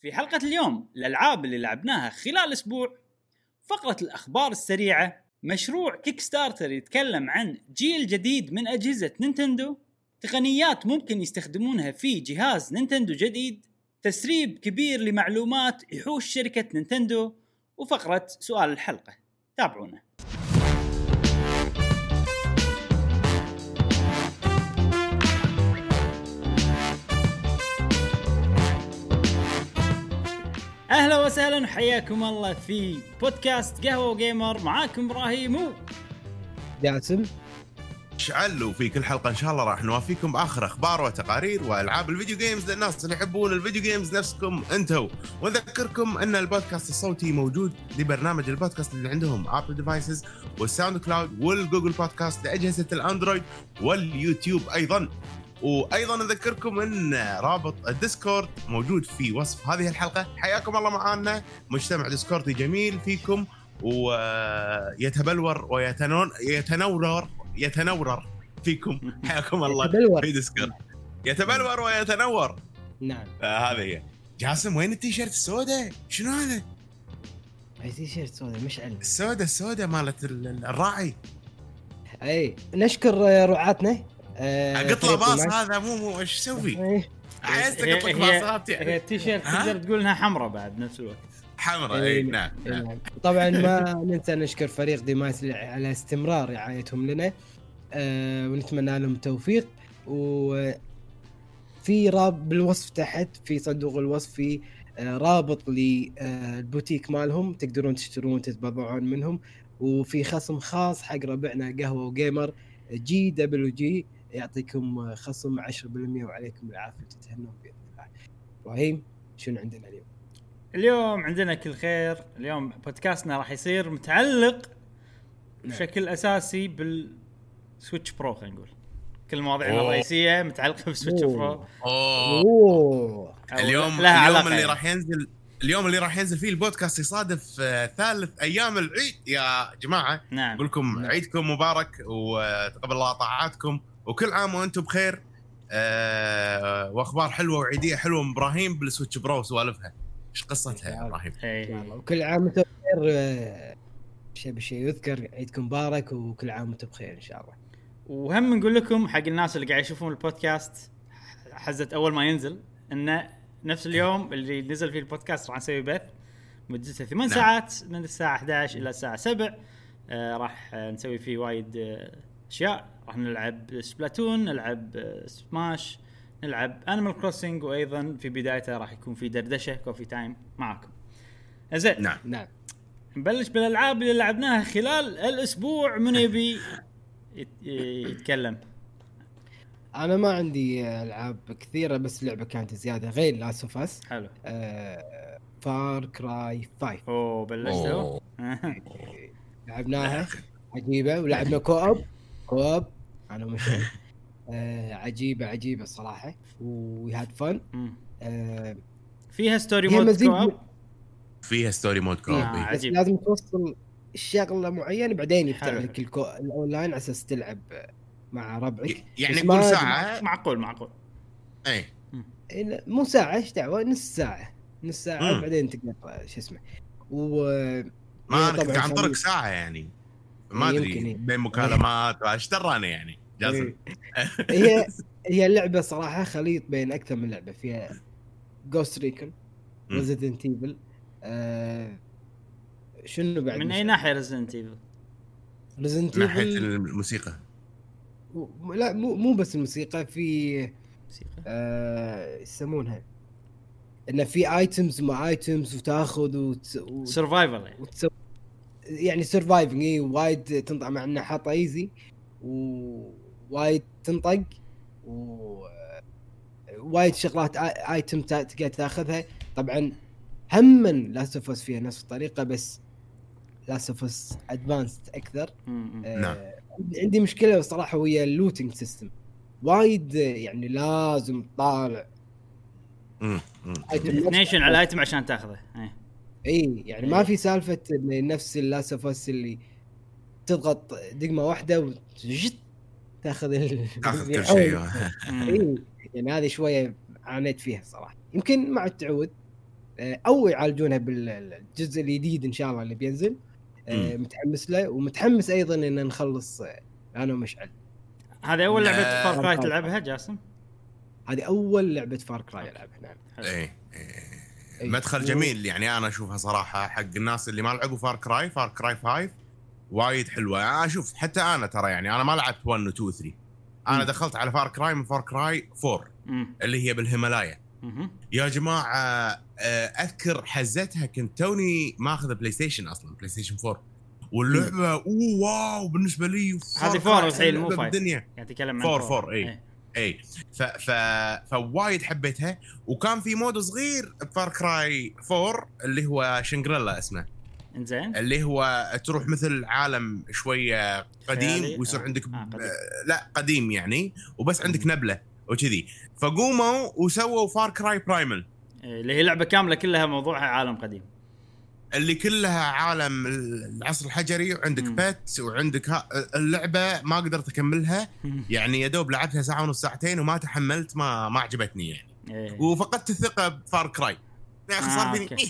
في حلقة اليوم الألعاب اللي لعبناها خلال أسبوع فقرة الأخبار السريعة مشروع Kickstarter يتكلم عن جيل جديد من أجهزة Nintendo تقنيات ممكن يستخدمونها في جهاز Nintendo جديد تسريب كبير لمعلومات يحوش شركة Nintendo وفقرة سؤال الحلقة. تابعونا. أهلا وسهلا وحياكم الله في بودكاست قهوة Gamer معاكم إبراهيم. و جاسم. مشعل وفي كل حلقة إن شاء الله راح نوافيكم باخر أخبار وتقارير وألعاب ال video games للناس اللي يحبون ال video games نفسكم أنتم ونذكركم أن البودكاست الصوتي موجود لبرنامج البودكاست اللي عندهم Apple devices وال SoundCloud وال Google Podcast لأجهزة ال Android واليوتيوب أيضا. وأيضا أذكركم إن رابط ال Discord موجود في وصف هذه الحلقة. حياكم الله معنا مجتمع ديسكوردي جميل فيكم ويتبلور ويتنون يتنورر يتنورر فيكم. حياكم الله يتبلور. في Discord. يتبلور ويتنور. نعم. آه هذه هي. جاسم وين التيشيرت السوداء؟ شنو هذا؟ أي تي شيرت سوداء مشعل السوداء السوداء مالت ال- ال- الراعي. أي نشكر آه، رعاتنا. آه، قط له فريق باص. هذا مو مو إيش تسوي؟ إيه. عايز لك باصات يعني التيشيرت ها؟ تقدر تقول إنها حمراء بعد نفس الوقت حمراء إيه، اي نعم إيه، نعم نعم. طبعا ما ننسى نشكر فريق ديماس على استمرار رعايتهم لنا آه، ونتمنى لهم التوفيق وفي راب بالوصف تحت في صندوق الوصف في آه، رابط للبوتيك مالهم تقدرون تشترون تتبضعون منهم وفي خصم خاص حق ربعنا قهوة وجيمر جي دبليو جي يعطيكم خصم 10% وعليكم العافية تتهنون بإذن الله. إبراهيم شنو عندنا اليوم؟ اليوم عندنا كل خير اليوم بودكاستنا راح يصير متعلق نعم. بشكل أساسي بال Switch Pro خلينا نقول كل مواضيعنا أوه. الرئيسية متعلقة بال Switch أوه. Pro أوه أوه أو اليوم لها اليوم علاقة اللي يعني. راح ينزل اليوم اللي راح ينزل فيه البودكاست يصادف آه، ثالث أيام العيد يا جماعة نعم أقول لكم نعم. عيدكم مبارك وتقبل الله طاعاتكم وكل عام وأنتم بخير. آه، وأخبار حلوة وعيدية حلوة من إبراهيم بال Switch Pro سوالفها إيش قصتها يا إبراهيم؟ ان اي شاء الله وكل عام وأنتم بخير آه، شيء بشيء يذكر عيدكم مبارك وكل عام وأنتم بخير إن شاء الله. وهم نقول لكم حق الناس اللي قاعد يشوفون البودكاست حزه أول ما ينزل انه نفس اليوم اللي نزل فيه البودكاست راح نسوي بث. مدته ثمان نعم. ساعات من الساعة 11 إلى الساعة 7 آه راح نسوي فيه وايد آه، أشياء. راح نلعب Splatoon نلعب آه، سماش نلعب Animal Crossing وأيضا في بدايته راح يكون في دردشة coffee time معاكم. زين نعم. نعم. نبلش بالألعاب اللي لعبناها خلال الأسبوع من يبي يت- يتكلم. أنا ما عندي آه، ألعاب كثيرة بس لعبة كانت زيادة غير Last of Us حلو. Far Cry 5 أوه بلشتوا. لعبناها عجيبة. ولعبنا co-op co-op أنا مش آه عجيبة عجيبة الصراحه we had fun. آه فيها story mode co-op فيها story mode co-op آه. إيه. عجيب. لازم توصل الشغله معينة بعدين يفتح حلو. لك الكو... الأونلاين على أساس تلعب مع ربعك يعني كل ساعة معقول معقول اي إيه، مو ساعة إيش دعوة نص ساعة نص ساعة مم. بعدين تقدر شو اسمه و ما هي أنا كنت عن خليط. ساعة يعني ما إيه، أدري يمكن إيه. بين مكالمات إيش درانا يعني جاسم. هي هي اللعبه صراحة خليط بين أكثر من لعبة فيها Ghost Recon مم. Resident Evil آه شنو بعد؟ من أي ناحية Resident Evil Resident من ناحية Evil الموسيقى. لا مو مو بس الموسيقى في آه يسمونها. انه في items مع items وتأخذ وت... وت... survival يعني. وتسوي يعني surviving اي وايد تنطق مع إنه حاطه easy ووايد تنطق و وايد شغلات item تقدر تاخذها طبعا هم Last of Us فيها نفس الطريقة بس Last of Us advanced أكثر. آه، نعم. عندي مشكلة صراحة ويا ال looting system وايد يعني لازم تطالع. item نيشن على ال item عشان تاخذه إيه. إي يعني ما في سالفة إن نفس ال Last of Us اللي تضغط دقمة واحدة وجت تاخذ ال... تاخذ كل شيء مم. إي يعني هذه شوية عانيت فيها صراحة يمكن مع التعود آه، أو يعالجونها بالجزء الجديد إن شاء الله اللي بينزل آه، مم. متحمس له ومتحمس أيضا إن نخلص آه، أنا ومشعل هذه أول لعبة آه، Far Cry. تلعبها جاسم هذه أول لعبة Far Cry ألعبها نعم. إيه إيه. مدخل و- جميل يعني أنا أشوفها صراحة حق الناس اللي ما لعبوا Far Cry Far Cry 5 وايد حلوة أنا أشوف حتى أنا ترى يعني أنا ما لعبت 1 و 2 و 3 أنا مم. دخلت على Far Cry من Far Cry 4 مم. اللي هي بالهيمالايا. يا جماعة آه، أذكر حزتها كنت توني ماخذ PlayStation أصلا PlayStation 4 واللعبة oh wow بالنسبة لي هذه Far Cry four الحين مو لعبة five. بالدنيا قاعد عن four- four، إيه. إي. ف ف فوايد حبيتها. وكان في mode صغير ب Far Cry 4 اللي هو Shangri-La اسمه. إنزين. اللي هو تروح مثل عالم شوية؟ قديم ويصير آه. عندك آه، قديم. آه، لا قديم يعني. وبس عندك نبلة وكذي. فقوموا وسووا Far Cry Primal. إيه، اللي هي لعبة كاملة كلها موضوعها عالم قديم. اللي كلها عالم العصر الحجري وعندك مم. بيت وعندك اللعبة ما قدرت أكملها يعني يا دوب لعبتها ساعة ونص ساعتين وما تحملت ما ما عجبتني يعني إيه. وفقدت الثقة بفار كراي يا أخي صار آه، فيني. إيه.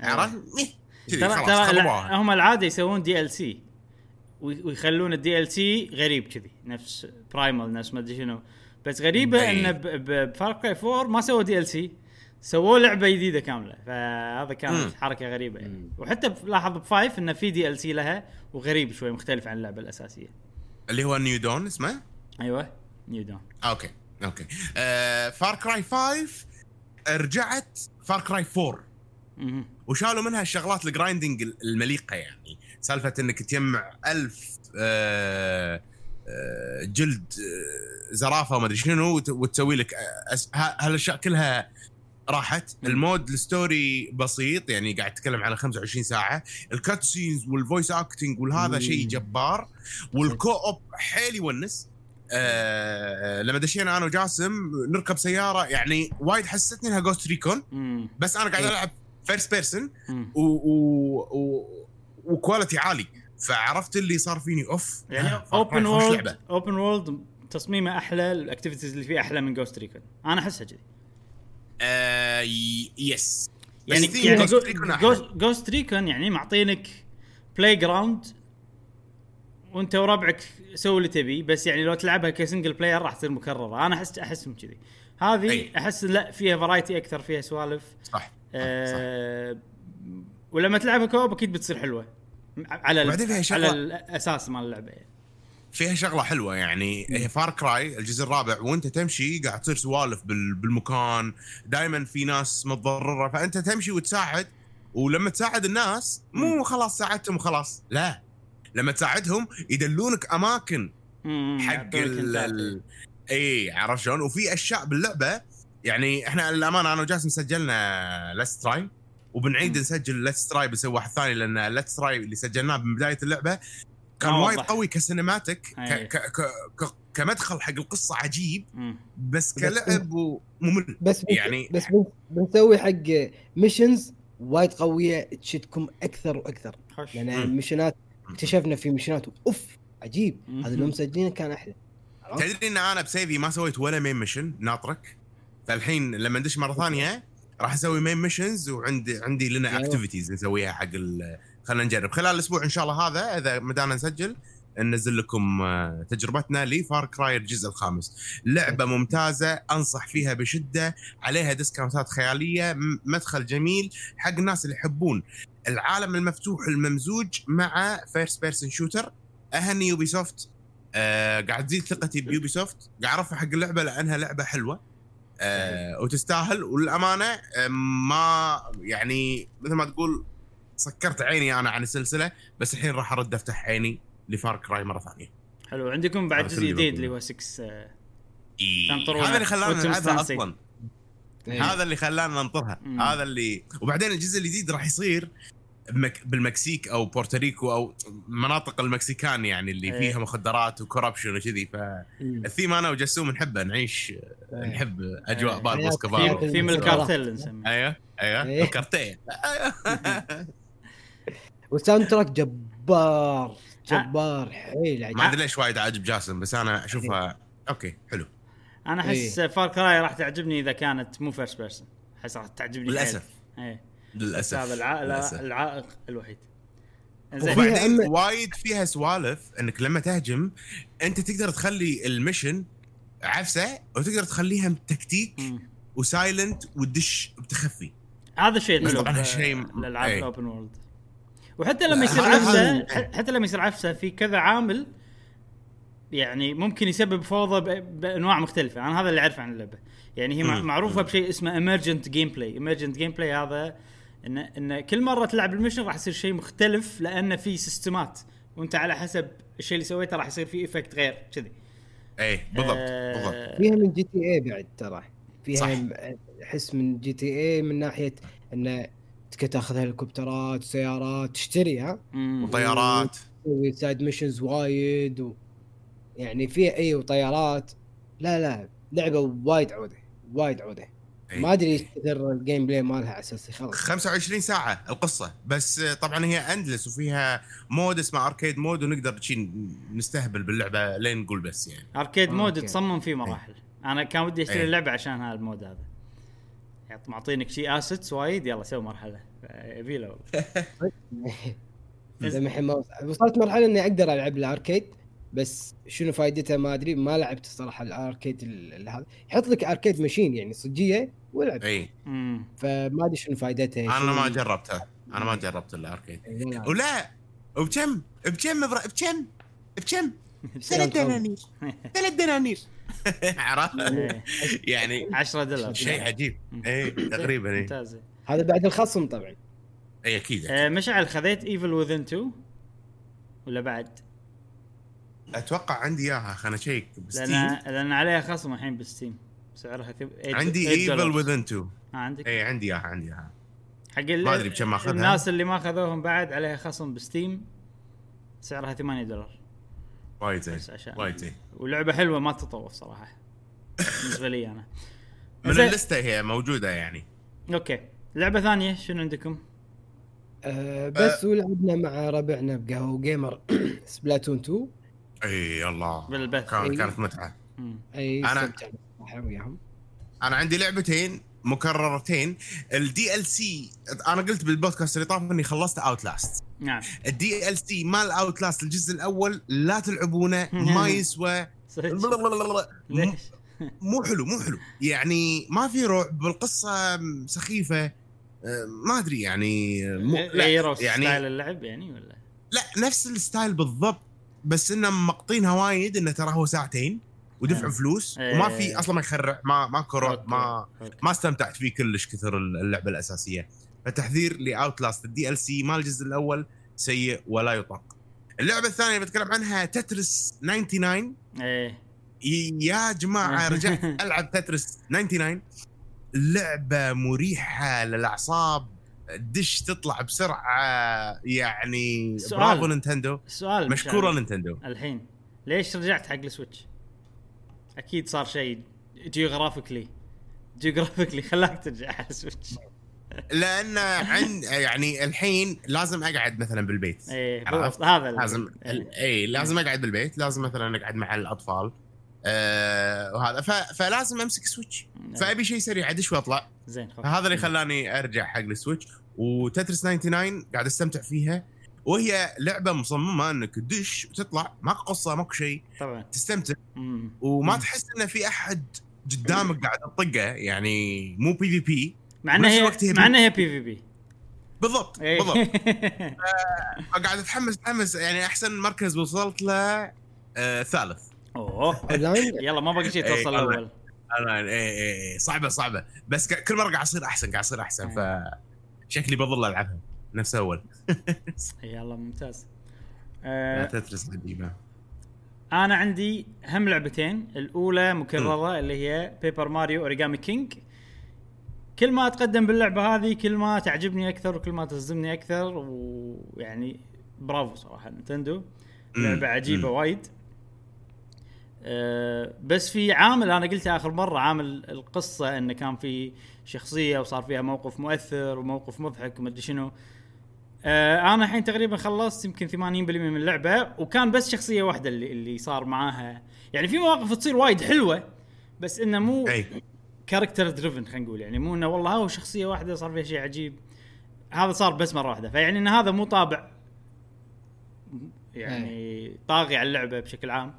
عرفت؟ إيه. ترى ترى هم العادة يسوون DLC ويخلون ال DLC غريب كذي نفس Primal نفس ما أدري شنو بس غريبة أي. إن ب Far Cry 4 ما سووا DLC سووا لعبة جديدة كاملة. فهذا كانت. حركة غريبة يعني. وحتى لاحظ ب five إنه في DLC لها وغريب شوي مختلف عن اللعبة الأساسية. اللي هو New Dawn اسمه؟ أيوه New Dawn أوكي أوكي. آه Far Cry 5 رجعت Far Cry 4 مهم. وشالوا منها الشغلات ال grinding المليقة يعني. سالفة إنك تجمع ألف آه آه جلد آه زرافة وما أدري شنو وت- وتسوي لك هالأشياء كلها راحت. ال mode ال story بسيط يعني قاعد تتكلم على 25 ساعة ال cut scenes وال voice acting والهذا. شيء جبار وال co-op حيل يونس آه لما دشينا أنا وجاسم نركب سيارة يعني وايد حسستني إنها Ghost Recon. بس أنا قاعد إيه. ألعب first person مم. و و و و quality عالي فعرفت اللي صار فيني أوف يعني اوبن وورلد. اوبن وورلد تصميمه أحلى ال activities اللي فيه أحلى من Ghost Recon أنا أحسها كذي آه yes بس يعني يعني. Ghost Recon يعني معطينك playground وانت وربعك سووا اللي تبي بس يعني لو تلعبها ك single player راح تصير مكررة. أنا احس أحسهم كذي. هذه أي. أحس لا فيها variety أكثر فيها سوالف. صح. صح. آه ولما تلعبها co-op أكيد بتصير حلوة. على فيها شغلة- على الأساس مال اللعبة يعني. فيها شغلة حلوة يعني. هي Far Cry الجزء الرابع وانت تمشي قاعد تصير سوالف بال- بالمكان. دائما في ناس متضررة فأنت تمشي وتساعد. ولما تساعد الناس مو خلاص ساعدتهم وخلاص. لا لما تساعدهم يدلونك أماكن حق ال اي عرفت شلون؟ وفي أشياء باللعبة يعني إحنا للامانه أنا وجاسم سجلنا let's try وبنعيد مم. نسجل let's try بنسوي واحد ثاني لأن let's try اللي سجلناه من بداية اللعبة كان وايد. قوي ك cinematic ك أي. ك ك ك كمدخل حق القصة عجيب. بس كلعب وممل بس يعني- بس بن- بنسوي حق missions وايد قوية تشدكم أكثر وأكثر لأن مم. المشنات اكتشفنا في مشنات أوف عجيب. هذا لو مسجلينه كان أحلى؟ تدري إن أنا بسيفي ما سويت ولا main mission ناطرك فالحين لما ندش مرة ثانية راح أسوي main missions وعندي عندي لنا. activities نسويها حق ال- خلينا نجرب. خلال الأسبوع إن شاء الله هذا إذا مدانا نسجل ننزل لكم آه، تجربتنا ل Far Cry الجزء الخامس. لعبة ممتازة أنصح فيها بشدة عليها ديسكاونتات خيالية مدخل جميل حق الناس اللي يحبون. العالم المفتوح الممزوج مع first person shooter أهني Ubisoft آه قاعد تزيد ثقتي ب Ubisoft قاعد أرفع حق اللعبة لأنها لعبة حلوة آه وتستاهل. والأمانة آه ما يعني مثل ما تقول سكرت عيني أنا عن السلسلة بس الحين راح أرد أفتح عيني ل Far Cry مرة ثانية حلو عندكم بعد جزء جديد. اللي هو 6 آه، إيه. هذا اللي خلانا نلعبها. أصلا إيه. هذا اللي خلانا ننطرها مم. هذا اللي وبعدين الجزء الجديد راح يصير بمك... بالمكسيك أو بورتوريكو أو مناطق المكسيكان يعني اللي إيه. فيها مخدرات و corruption وكذي فالثيم أنا وجسوم نحبه نعيش إيه. نحب أجواء إيه. اسكوبار حياة في من المسكرة. الكارتيل نسميه أيوه أيوه إيه. وال soundtrack جبار جبار حيل ما عجيب أدري ليش وايد عاجب جاسم بس أنا اشوفها okay حلو. أنا أحس Far Cry راح تعجبني إذا كانت مو first person أحس راح تعجبني للأسف. إيه. للأسف. هذا. العائق الوحيد. وبعدين وايد فيها سوالف إنك لما تهجم أنت تقدر تخلي ال mission عفسة وتقدر تخليها تكتيك. و silent وتدش بتخفي. هذا الشيء الحلو طبعاً هالشيء- الألعاب إيه. الاوبن world وحتى لما يصير هذا- عفسة حتى لما يصير عفسة في كذا عامل يعني ممكن يسبب فوضى ب- بأنواع مختلفة. أنا هذا اللي أعرفه عن اللعبة. يعني هي. معروفة بشيء اسمه emergent gameplay emergent gameplay هذا ان إن كل مرة تلعب ال mission راح يصير شيء مختلف لأن في سيستمات وأنت على حسب الشيء اللي سويته راح يصير فيه effect غير كذي. اي بالضبط آه، بالضبط. فيها من GTA بعد ترى. فيها احس من GTA من ناحية انه تاخذ هليكوبترات سيارات تشتريها. وطيارات. تسوي side missions وايد و... يعني فيها إي وطيارات. لا لا لعبة وايد عودة وايد عودة. ما أدري إيش كثر ال gameplay مالها على أساس يخلص 25 ساعة القصة. بس طبعا هي endless وفيها mode اسمه arcade mode ونقدر نستهبل باللعبة لين نقول بس يعني. arcade mode. تصمم فيه مراحل. أنا كان ودي أشتري. اللعبه عشان هذا ال mode هذا. معطينك شيء assets وايد يلا سوي مرحله يبي له والله وصلت مرحلة إني أقدر ألعب ال arcade بس شنو فائدتها ما أدري ما لعبت الصراحه ال arcade ال- ال- هذا. يحط لك arcade machine يعني صجية والعب. إي. فما أدري شنو فائدتها أنا شنو- ما جربتها أنا ما جربت ال Arcade. ولا- وبكم؟ بكم برا- بكم؟ بكم؟ ثلاث دنانير. ثلاث دنانير. عرفت؟ إيه. يعني 10 دولار. شيء عجيب. اي تقريبا اي ممتاز. هذا بعد الخصم طبعا. اي أكيد آه، مشعل خذيت Evil Within 2 ولا بعد؟ أتوقع عندي إياها خلنا اشيك ب Steam. لأن لأن عليها خصم الحين ب Steam. سعرها eight- عندي Evil. Within 2 آه عندك؟ اي عندي إياها عندي إياها. حق ما أدري بكم آخذها. الناس اللي ما أخذوهم بعد عليها خصم ب Steam سعرها 8 دولار. وايد زين وايد زين. ولعبة حلوة ما تطوف صراحة. بالنسبة لي أنا. من. اللسته هي موجودة يعني. أوكي. لعبة ثانية شنو عندكم؟ آه بس ولعبنا مع ربعنا بقهوة gamer Splatoon 2 إي الله بالبث. كان. كانت متعة. إي صراحة وياهم. أنا عندي لعبتين مكررتين. ال DLC أنا قلت بالبودكاست اللي طاف اني خلصت Outlast نعم ال DLC مال Outlast الجزء الأول لا تلعبونه ما يسوى ليش؟ مو حلو مو حلو يعني ما في رعب بالقصة سخيفة ما أدري يعني مو غيروا لا يعني style اللعب يعني ولا؟ لا نفس ال style بالضبط بس انهم مقطينها وايد إنه ترى هو ساعتين ودفع. فلوس. وما في أصلا ما يخرع ما ماكو رعب. ما. ما استمتعت فيه كلش كثر اللعبة الأساسية فتحذير ل Outlast ال DLC مال الجزء الأول سيء ولا يطاق. اللعبة الثانية اللي بتكلم عنها Tetris 99 إيه. يا جماعة رجعت ألعب Tetris 99 لعبة مريحة للأعصاب دش تطلع بسرعة يعني سؤال. برافو Nintendo. السؤال مشكورة Nintendo. الحين ليش رجعت حق ال Switch؟ أكيد صار شيء geographically geographically خلاك ترجع على ال Switch. لأن عن يعني الحين لازم أقعد مثلا بالبيت؟ بالضبط، هذا لازم إيه. اي لازم أقعد بالبيت لازم مثلا أقعد مع الأطفال آه وهذا. فلازم أمسك Switch فأبي شيء سريع أدش وأطلع. زين. فهذا اللي خلاني أرجع حق ال Switch. و Tetris 99 قاعد أستمتع فيها. وهي لعبة مصممة إنك تدش وتطلع. ماكو قصة ماكو شيء طبعا. تستمتع. مم. وما مم. تحس انه في أحد قدامك قاعد تطقه يعني مو PvP مع انها هي مع انها هي PvP بالضبط إيه. بالضبط. قاعد أتحمس أتحمس يعني أحسن مركز وصلت له آه ثالث. أوه. يلا ما باقي شيء إيه، توصل الله. الأول. أنا اي اي اي صعبة صعبة. بس ك- كل مرة قاعد أصير أحسن قاعد أصير أحسن ف شكلي بظل ألعبها نفس أول. يلا ممتاز. لا آه Tetris عجيبه أنا عندي هم لعبتين. الأولى مكررة اللي هي Paper Mario Origami King كل ما اتقدم باللعبة هذه كل ما تعجبني أكثر وكل ما تصدمني أكثر ويعني برافو صراحة Nintendo. لعبة عجيبة. وايد. أه بس في عامل أنا قلته آخر مرة عامل القصة إنه كان في شخصية وصار فيها موقف مؤثر وموقف مضحك وما أدري شنو. أه أنا الحين تقريبا خلصت يمكن 80% من اللعبة وكان بس شخصية واحدة اللي اللي صار معاها. يعني في مواقف تصير وايد حلوة بس إنه مو أي. كاركتر دريفن خلينا نقول يعني مو إنه والله هو شخصية واحدة صار فيها شيء عجيب. هذا صار بس مرة واحدة. فيعني إن هذا مو طابع يعني طاغي على اللعبة بشكل عام.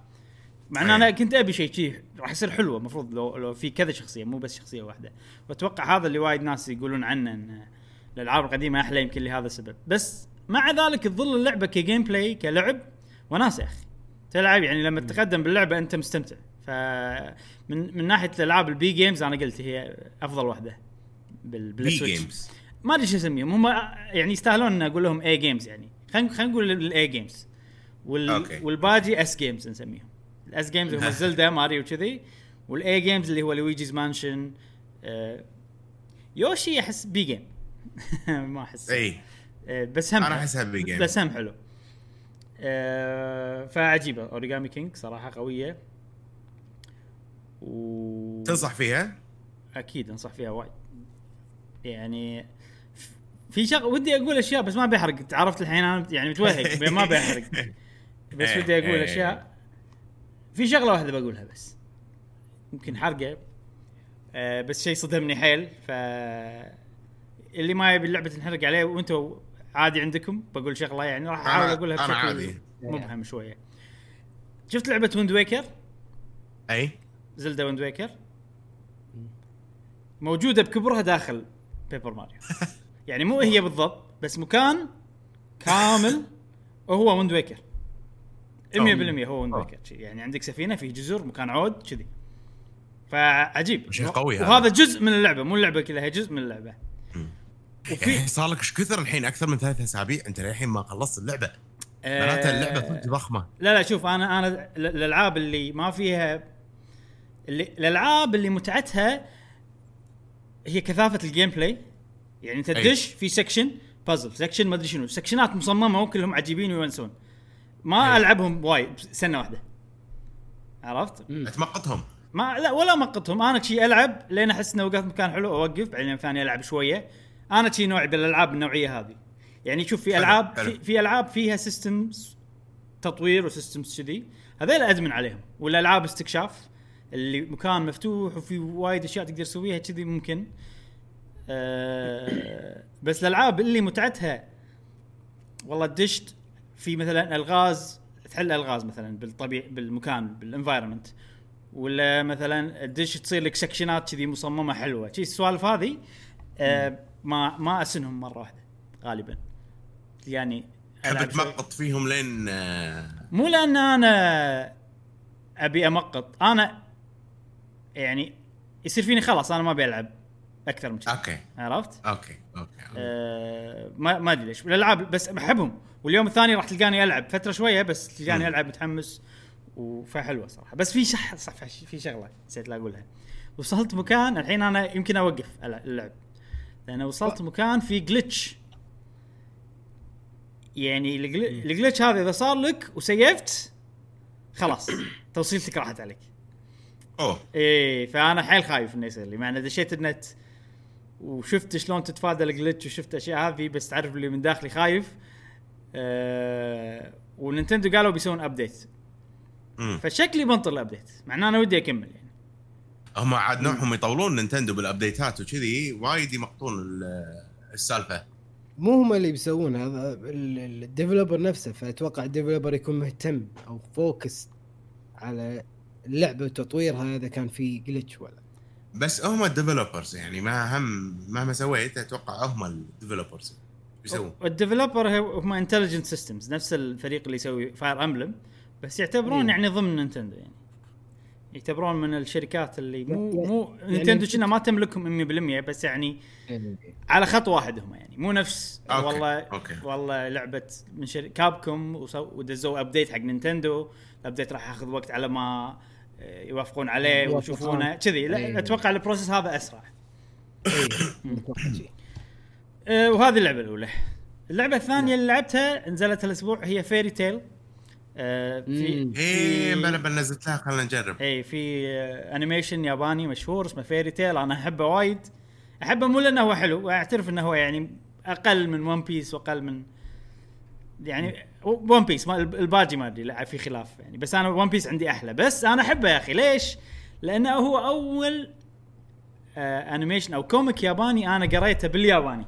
مع إن أي. أنا كنت أبي شيء شيء راح يصير حلو المفروض لو لو في كذا شخصية مو بس شخصية واحدة. وأتوقع هذا اللي وايد ناس يقولون عنه إن الألعاب القديمة أحلى يمكن لهذا السبب. بس مع ذلك تظل اللعبة ك gameplay كلعب وناس يا أخي. تلعب يعني لما تتقدم باللعبة أنت مستمتع. ف من من ناحية الألعاب ال B games أنا قلت هي أفضل واحدة بال B بال Switch games ما أدري شو اسميهم هم يعني يستاهلون إن أقول لهم A games يعني. خلينا خلينا نقول ال A games وال أوكي. والباقي S games نسميهم. ال S games هم Zelda Mario وكذي. وال A games اللي هو Luigi's Mansion آه Yoshi أحس B game ما أحس. إي. آه بس هم أنا أحسها B game بس هم حلو. آه فعجيبة. Origami King صراحة قوية. و تنصح فيها؟ أكيد أنصح فيها وايد. يعني في شغله ودي أقول أشياء بس ما بيحرق. عرفت الحين أنا يعني متوهق ما بيحرق. بس إيه، ودي أقول إيه. أشياء. في شغلة واحدة بقولها بس. يمكن حرقة. آه بس شيء صدمني حيل. ف اللي ما يبي اللعبة تنحرق عليه وأنتم عادي عندكم بقول شغلة يعني راح أحاول أقولها بشكل عادي. مبهم شوية. شفت لعبة ويند ويكر أي. Zelda Wind Waker. موجودة بكبرها داخل Paper Mario. يعني مو هي بالضبط بس مكان كامل وهو Wind Waker. 100% هو Wind أوه. Waker. يعني عندك سفينة فيه جزر مكان عود كذي. فعجيب. شيء قوي هذا. وهذا جزء من اللعبة مو اللعبة كلها هي جزء من اللعبة. وفي يعني صار لك إيش كثر الحين؟ أكثر من ثلاث أسابيع. أنت للحين ما خلصت اللعبة. معناتها اللعبة آه، ضخمة. لا لا شوف أنا أنا ال- الالعاب اللي ما فيها اللي الألعاب اللي متعتها هي كثافة ال gameplay يعني أنت. تدش في section puzzle section ما أدري شنو. سكشنات مصممة وكلهم عجيبين ويونسون. ما أي. ألعبهم وايد سنة واحدة. عرفت؟ تمقطهم ما لا ولا مقطهم أنا شي ألعب لين أحس إنه وقفت مكان حلو أوقف. بعدين ثاني ألعب شوية. أنا شي نوعي بالألعاب النوعية هذه. يعني شوف في حلو، ألعاب حلو. في, في ألعاب فيها systems تطوير و systems كذي. هذول ادمن عليهم. والألعاب استكشاف. اللي مكان مفتوح وفي وايد أشياء تقدر تسويها كذي ممكن. أه بس الألعاب اللي متعتها والله دشت في مثلا ألغاز تحل ألغاز مثلا بالطبيعي بالمكان بال environment ولا مثلا تدش تصير لك سكشنات كذي مصممة حلوة. شي السوالف هذه آه ما ما أسنهم مرة واحدة غالبا. يعني تحب. تمقط فيهم لين آه، مو لأن أنا أبي أمقط. أنا يعني يصير فيني خلاص أنا ما أبي ألعب أكثر من كذا okay. عرفت؟ okay okay آه ما ما أدري ليش الألعاب بس أحبهم. واليوم الثاني راح تلقاني ألعب فترة شوية بس تلقاني. ألعب متحمس وفحلوة صراحة. بس في شح صح في- شغلة نسيت لا أقولها. وصلت مكان الحين أنا يمكن أوقف اللعب. لأن وصلت مكان في glitch يعني الجل- الجلتش هذا إذا صار لك وسيفت خلاص توصيلتك راحت عليك. أوه. إيه فأنا حيل خايف إنه يصير لي. مع ان دشيت النت وشفت شلون تتفادى الجلتش وشفت أشياء هذه بس تعرف اللي من داخلي خايف. آه ونينتندو قالوا بيسوون ابديت. فشكلي بنطر ال update مع ان أنا ودي أكمل يعني. هم عاد نوعهم يطولون Nintendo بالابديتات وكذي وايد يمقطون ال- السالفة. مو هم اللي بيسوون هذا ال- ال developer نفسه فأتوقع ال developer يكون مهتم أو focus على اللعبه وتطويرها إذا كان في glitch ولا. بس هم ال developers يعني ما هم مهما سويت أتوقع هم ال developers يسوون. وال developer هو- هم Intelligent Systems نفس الفريق اللي يسوي Fire Emblem بس يعتبرون إيه. يعني ضمن Nintendo يعني. يعتبرون من الشركات اللي مو يعني- مو يعني Nintendo كنا ما تملكهم 100% بس يعني على خط واحد هم يعني. مو نفس okay، والله okay. والله لعبة من شركه Capcom وسو- ودزوا update حق Nintendo ال update راح ياخذ وقت على ما آه، يوافقون عليه. ويشوفونه. كذي. لا إيه. أتوقع ال process هذا أسرع. إيه،. آه، وهذه اللعبة الأولى. اللعبة الثانية اللي لعبتها نزلت الأسبوع هي Fairy Tail آه في. إيه بلا بلا نزلت لها خلينا نجرب. اي في animation ياباني مشهور اسمه Fairy Tail أنا أحبه وايد. أحبه مو لأنه هو حلو واعترف إنه هو يعني أقل من One Piece وأقل من يعني One Piece ما الباقي ما أدري في خلاف يعني بس أنا One Piece عندي أحلى بس أنا أحبه يا أخي ليش؟ لأنه هو أول آه animation أو comic ياباني أنا قريته بالياباني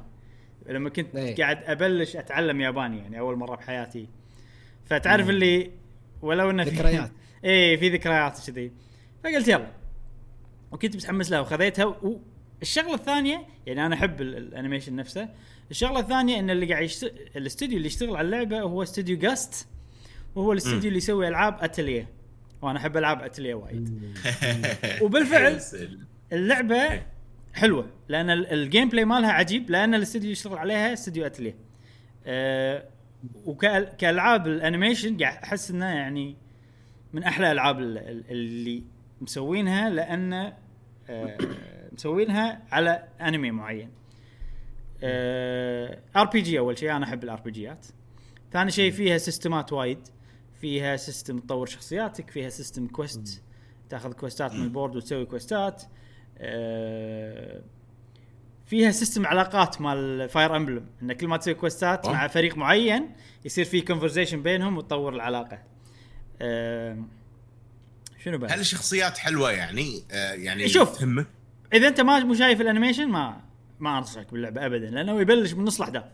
لما كنت إيه. قاعد أبلش أتعلم ياباني يعني أول مرة بحياتي فتعرف مم. اللي ولو إنه في- ذكريات. إيه في ذكريات كذي فقلت يلا وكنت متحمس لها وخذيتها والشغلة الثانية يعني أنا أحب ال- ال animation نفسه الشغلة الثانية إن اللي قاعد يشت... الاستوديو اللي يشتغل على اللعبة هو استوديو Gust وهو الاستوديو اللي يسوي ألعاب أتلية. وأنا أحب ألعاب أتلية وايد. وبالفعل اللعبة حلوة لأن ال- ال gameplay مالها عجيب لأن الاستوديو اللي يشتغل عليها استوديو أتلية. أه وكالعاب ال animation قاعد أحس إنها يعني من أحلى الالعاب ال- ال- اللي مسوينها لأن أه مسوينها على أنمي معين. RPG أول شيء أنا أحب ال RPG ات ثاني شيء فيها سيستمات وايد. فيها system تطور شخصياتك فيها system quest تاخذ كويستات من ال board وتسوي كويستات آه، فيها system علاقات مال Fire Emblem إن كل ما تسوي كويستات. مع فريق معين يصير في conversation بينهم وتطور العلاقة. آه، شنو بعد؟ هل الشخصيات حلوة يعني؟ آه يعني شوف. تهمك؟ إذا أنت ما مو شايف ال animation ما ما أنصحك باللعبه ابدا لأنه يبلش من نص الأحداث.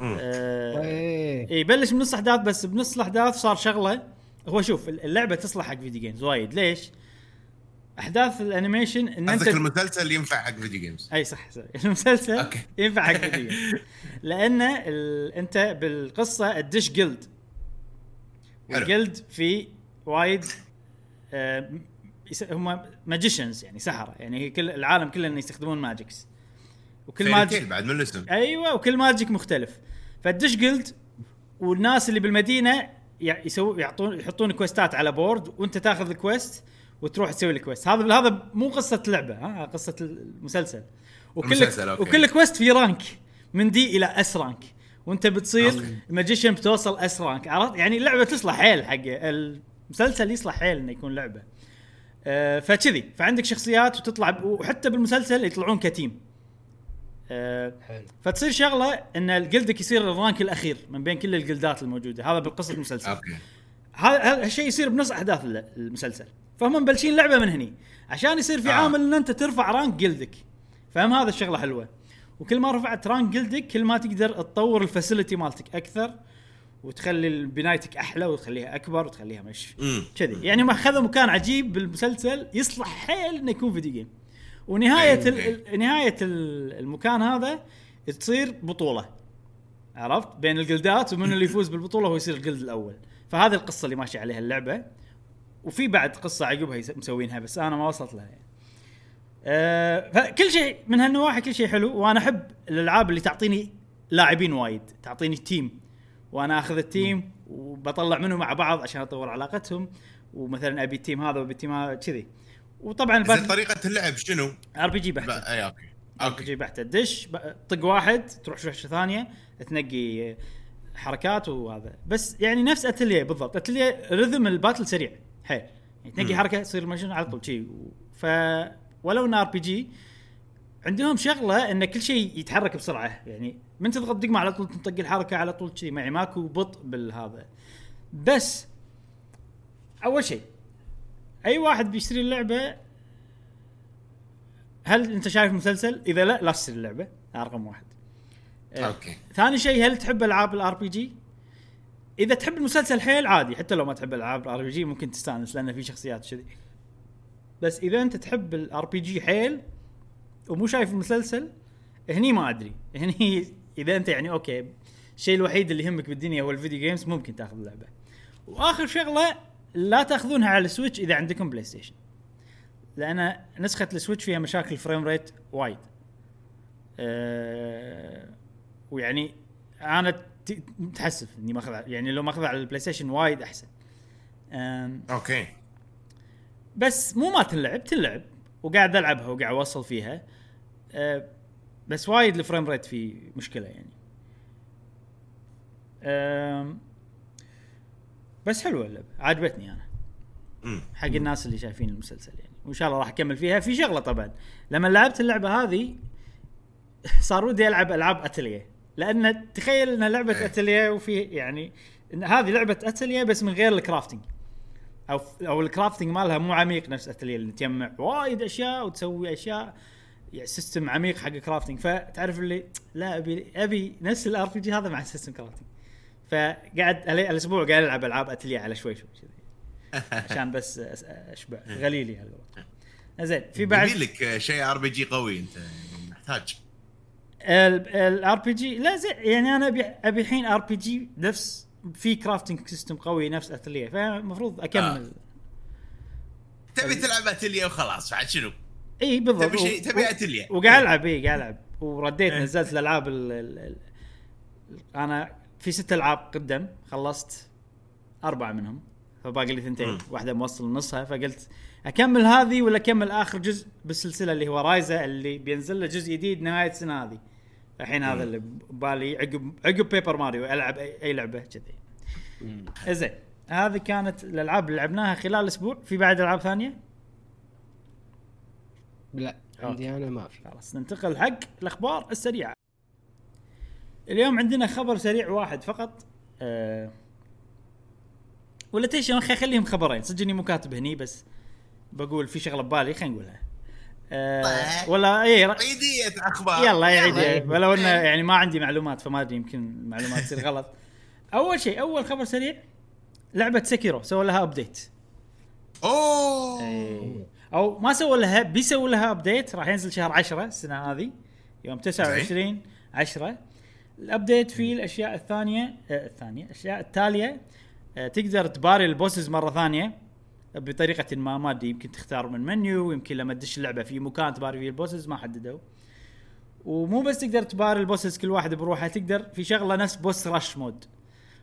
آه، إيه اي يبلش من نص الأحداث بس بنص الأحداث صار شغلة هو شوف اللعبة تصلح حق video games وايد ليش؟ أحداث ال animation إن أنت قصدك المسلسل ينفع حق video games أي صح صح المسلسل okay. ينفع حق video games. لأن ال... أنت بالقصة تدش guild حلو. وال guild في وايد آه، هم magicians يعني سحرة يعني كل العالم كله يستخدمون magics وكل magic بعد من الاسم. أيوه وكل magic مختلف. فتدش guild والناس اللي بالمدينة يسوي يعطون يحطون كويستات على board وانت تاخذ ال quest وتروح تسوي ال quest هذا هذا مو قصة لعبة ها؟ قصة المسلسل. وكل. وكل quest في rank من D إلى S rank وانت بتصير. magician بتوصل S rank عرفت؟ يعني اللعبة تصلح حيل حق المسلسل يصلح حيل إنه يكون لعبة. آه فكذي. فعندك شخصيات وتطلع وحتى بالمسلسل يطلعون ك team. آه حلو فتصير شغلة إن guild ك يصير ال rank الأخير من بين كل الجلدات الموجودة. هذا بالقصة المسلسل. okay. هذا الشيء يصير بنص أحداث ال- المسلسل. فهم مبلشين لعبة من هني. عشان يصير في آه. عامل إن أنت ترفع rank guild ك فهم هذا الشغلة حلوة. وكل ما رفعت rank guild ك كل ما تقدر تطور ال facility مالتك أكثر وتخلي بنايتك أحلى وتخليها أكبر وتخليها مش كذي. يعني ما اخذوا مكان عجيب بالمسلسل يصلح حيل إنه يكون فيديو جيم ونهاية ال- ال- نهاية ال- المكان هذا تصير بطولة. عرفت؟ بين الجلدات ومن اللي يفوز بالبطولة هو يصير الجلد الأول. فهذه القصة اللي ماشي عليها اللعبة. وفي بعد قصة عقبها مسوينها بس أنا ما وصلت لها. يعني. أه فكل شيء من هالنواحي كل شيء حلو وأنا أحب الألعاب اللي تعطيني لاعبين وايد تعطيني تيم وأنا أخذ ال team وبطلع منهم مع بعض عشان أطور علاقتهم. ومثلا أبي ال team هذا وأبي ال team هذا كذي. وطبعا زين طريقة اللعب شنو؟ RPG بحته لا أي okay. RPG بحته دش طق واحد تروح شوشه ثانية تنقي حركات وهذا. بس يعني نفس أتلية بالضبط. Atelier rhythm ال battle سريع. حيل. يعني تنقي. حركة تصير ماشين على طول شي. ف ولو ان RPG عندهم شغلة إن كل شيء يتحرك بسرعة. يعني من تضغط دقمة على طول تنطق الحركة على طول شي. معي ماكو بطء بالهذا. بس أول شيء أي واحد بيشتري اللعبة هل أنت شايف مسلسل؟ إذا لا لا تشتري اللعبة هذا رقم واحد. آه، أوكي ثاني شيء هل تحب ألعاب ال RPG؟ إذا تحب المسلسل حيل عادي حتى لو ما تحب ألعاب ال RPG ممكن تستأنس لأن في شخصيات كذي. بس إذا أنت تحب ال RPG حيل ومو شايف المسلسل هني ما أدري هني إذا أنت يعني أوكي الشيء الوحيد اللي يهمك بالدنيا هو ال video games ممكن تاخذ اللعبة. وآخر شغلة لا تاخذونها على السويتش إذا عندكم بلاي ستيشن. لأن نسخة السويتش فيها مشاكل frame rate وايد. أه ويعني أنا متحسف إني ماخذ يعني لو ماخذها على البلاي ستيشن وايد أحسن. أوكي بس مو ما تنلعب تنلعب وقاعد ألعبها وقاعد أوصل فيها أه بس وايد ال frame rate فيه مشكلة يعني أم، بس حلوة اللعبة عجبتني أنا. حق الناس اللي شايفين المسلسل يعني. وإن شاء الله راح أكمل فيها. في شغلة طبعا. لما لعبت اللعبة هذه صار ودي ألعب ألعاب أتلية. لأن تخيل انها لعبة إيه. أتلية وفي يعني إن هذه لعبة أتلية بس من غير ال crafting. أو أو ال crafting مالها مو عميق نفس أتلية اللي تجمع وايد أشياء وتسوي أشياء. يعني system عميق حق crafting فتعرف اللي لا أبي أبي نفس ال RPG هذا مع system crafting فقعد الأسبوع قاعد العب ألعاب أتلية على شوي شوي كذي. عشان بس أشبع. غليلي هالوقت. زين في بعد يبي لك شيء RPG قوي أنت يعني محتاج. ال RPG لا زين يعني أنا أبي أبي الحين RPG نفس في crafting system قوي نفس أتلية فالمفروض أكمل. آه. تبي تلعب أتلية وخلاص بعد شنو؟ إي بالضبط. تبي شيء تبي أتلية. وقاعد ألعب إي قاعد ألعب. ورديت إيه. نزلت الألعاب ال ال ال أنا في ست ألعاب قدم خلصت أربعة منهم فباقي لي ثنتين. واحدة موصل نصها فقلت أكمل هذه ولا أكمل آخر جزء بالسلسلة اللي هو رايزا اللي بينزل له جزء جديد نهاية السنة هذه. الحين هذا اللي ببالي عقب عقب بيبر ماريو ألعب اي, أي لعبة كذي. زين هذه كانت الألعاب اللي لعبناها خلال أسبوع. في بعد ألعاب ثانية؟ لا عندي أنا ما في. خلاص ننتقل حق الأخبار السريعة. اليوم عندنا خبر سريع واحد فقط أه ولا تيشن خلي خليهم خبرين. صدق إني مو كاتب هني بس بقول في شغلة ببالي خلينا نقولها. أه ولا اي عيدية أخبار. يلا يا عيدي ولو انه يعني ما عندي معلومات فما أدري يمكن المعلومات تصير غلط. أول شيء أول خبر سريع لعبة سيكيرو سووا لها update أوه. أو ما سووا لها بيسووا لها update راح ينزل شهر 10 السنة هذه يوم 29 10 ال update فيه الأشياء الثانية آه الثانية الأشياء التالية آه تقدر تباري ال bosses مرة ثانية بطريقة ما ما أدري يمكن تختار من منيو يمكن لما تدش اللعبة في مكان تباري فيه ال bosses ما حددوا. ومو بس تقدر تباري ال bosses كل واحد بروحه تقدر في شغلة نفس boss rush mode.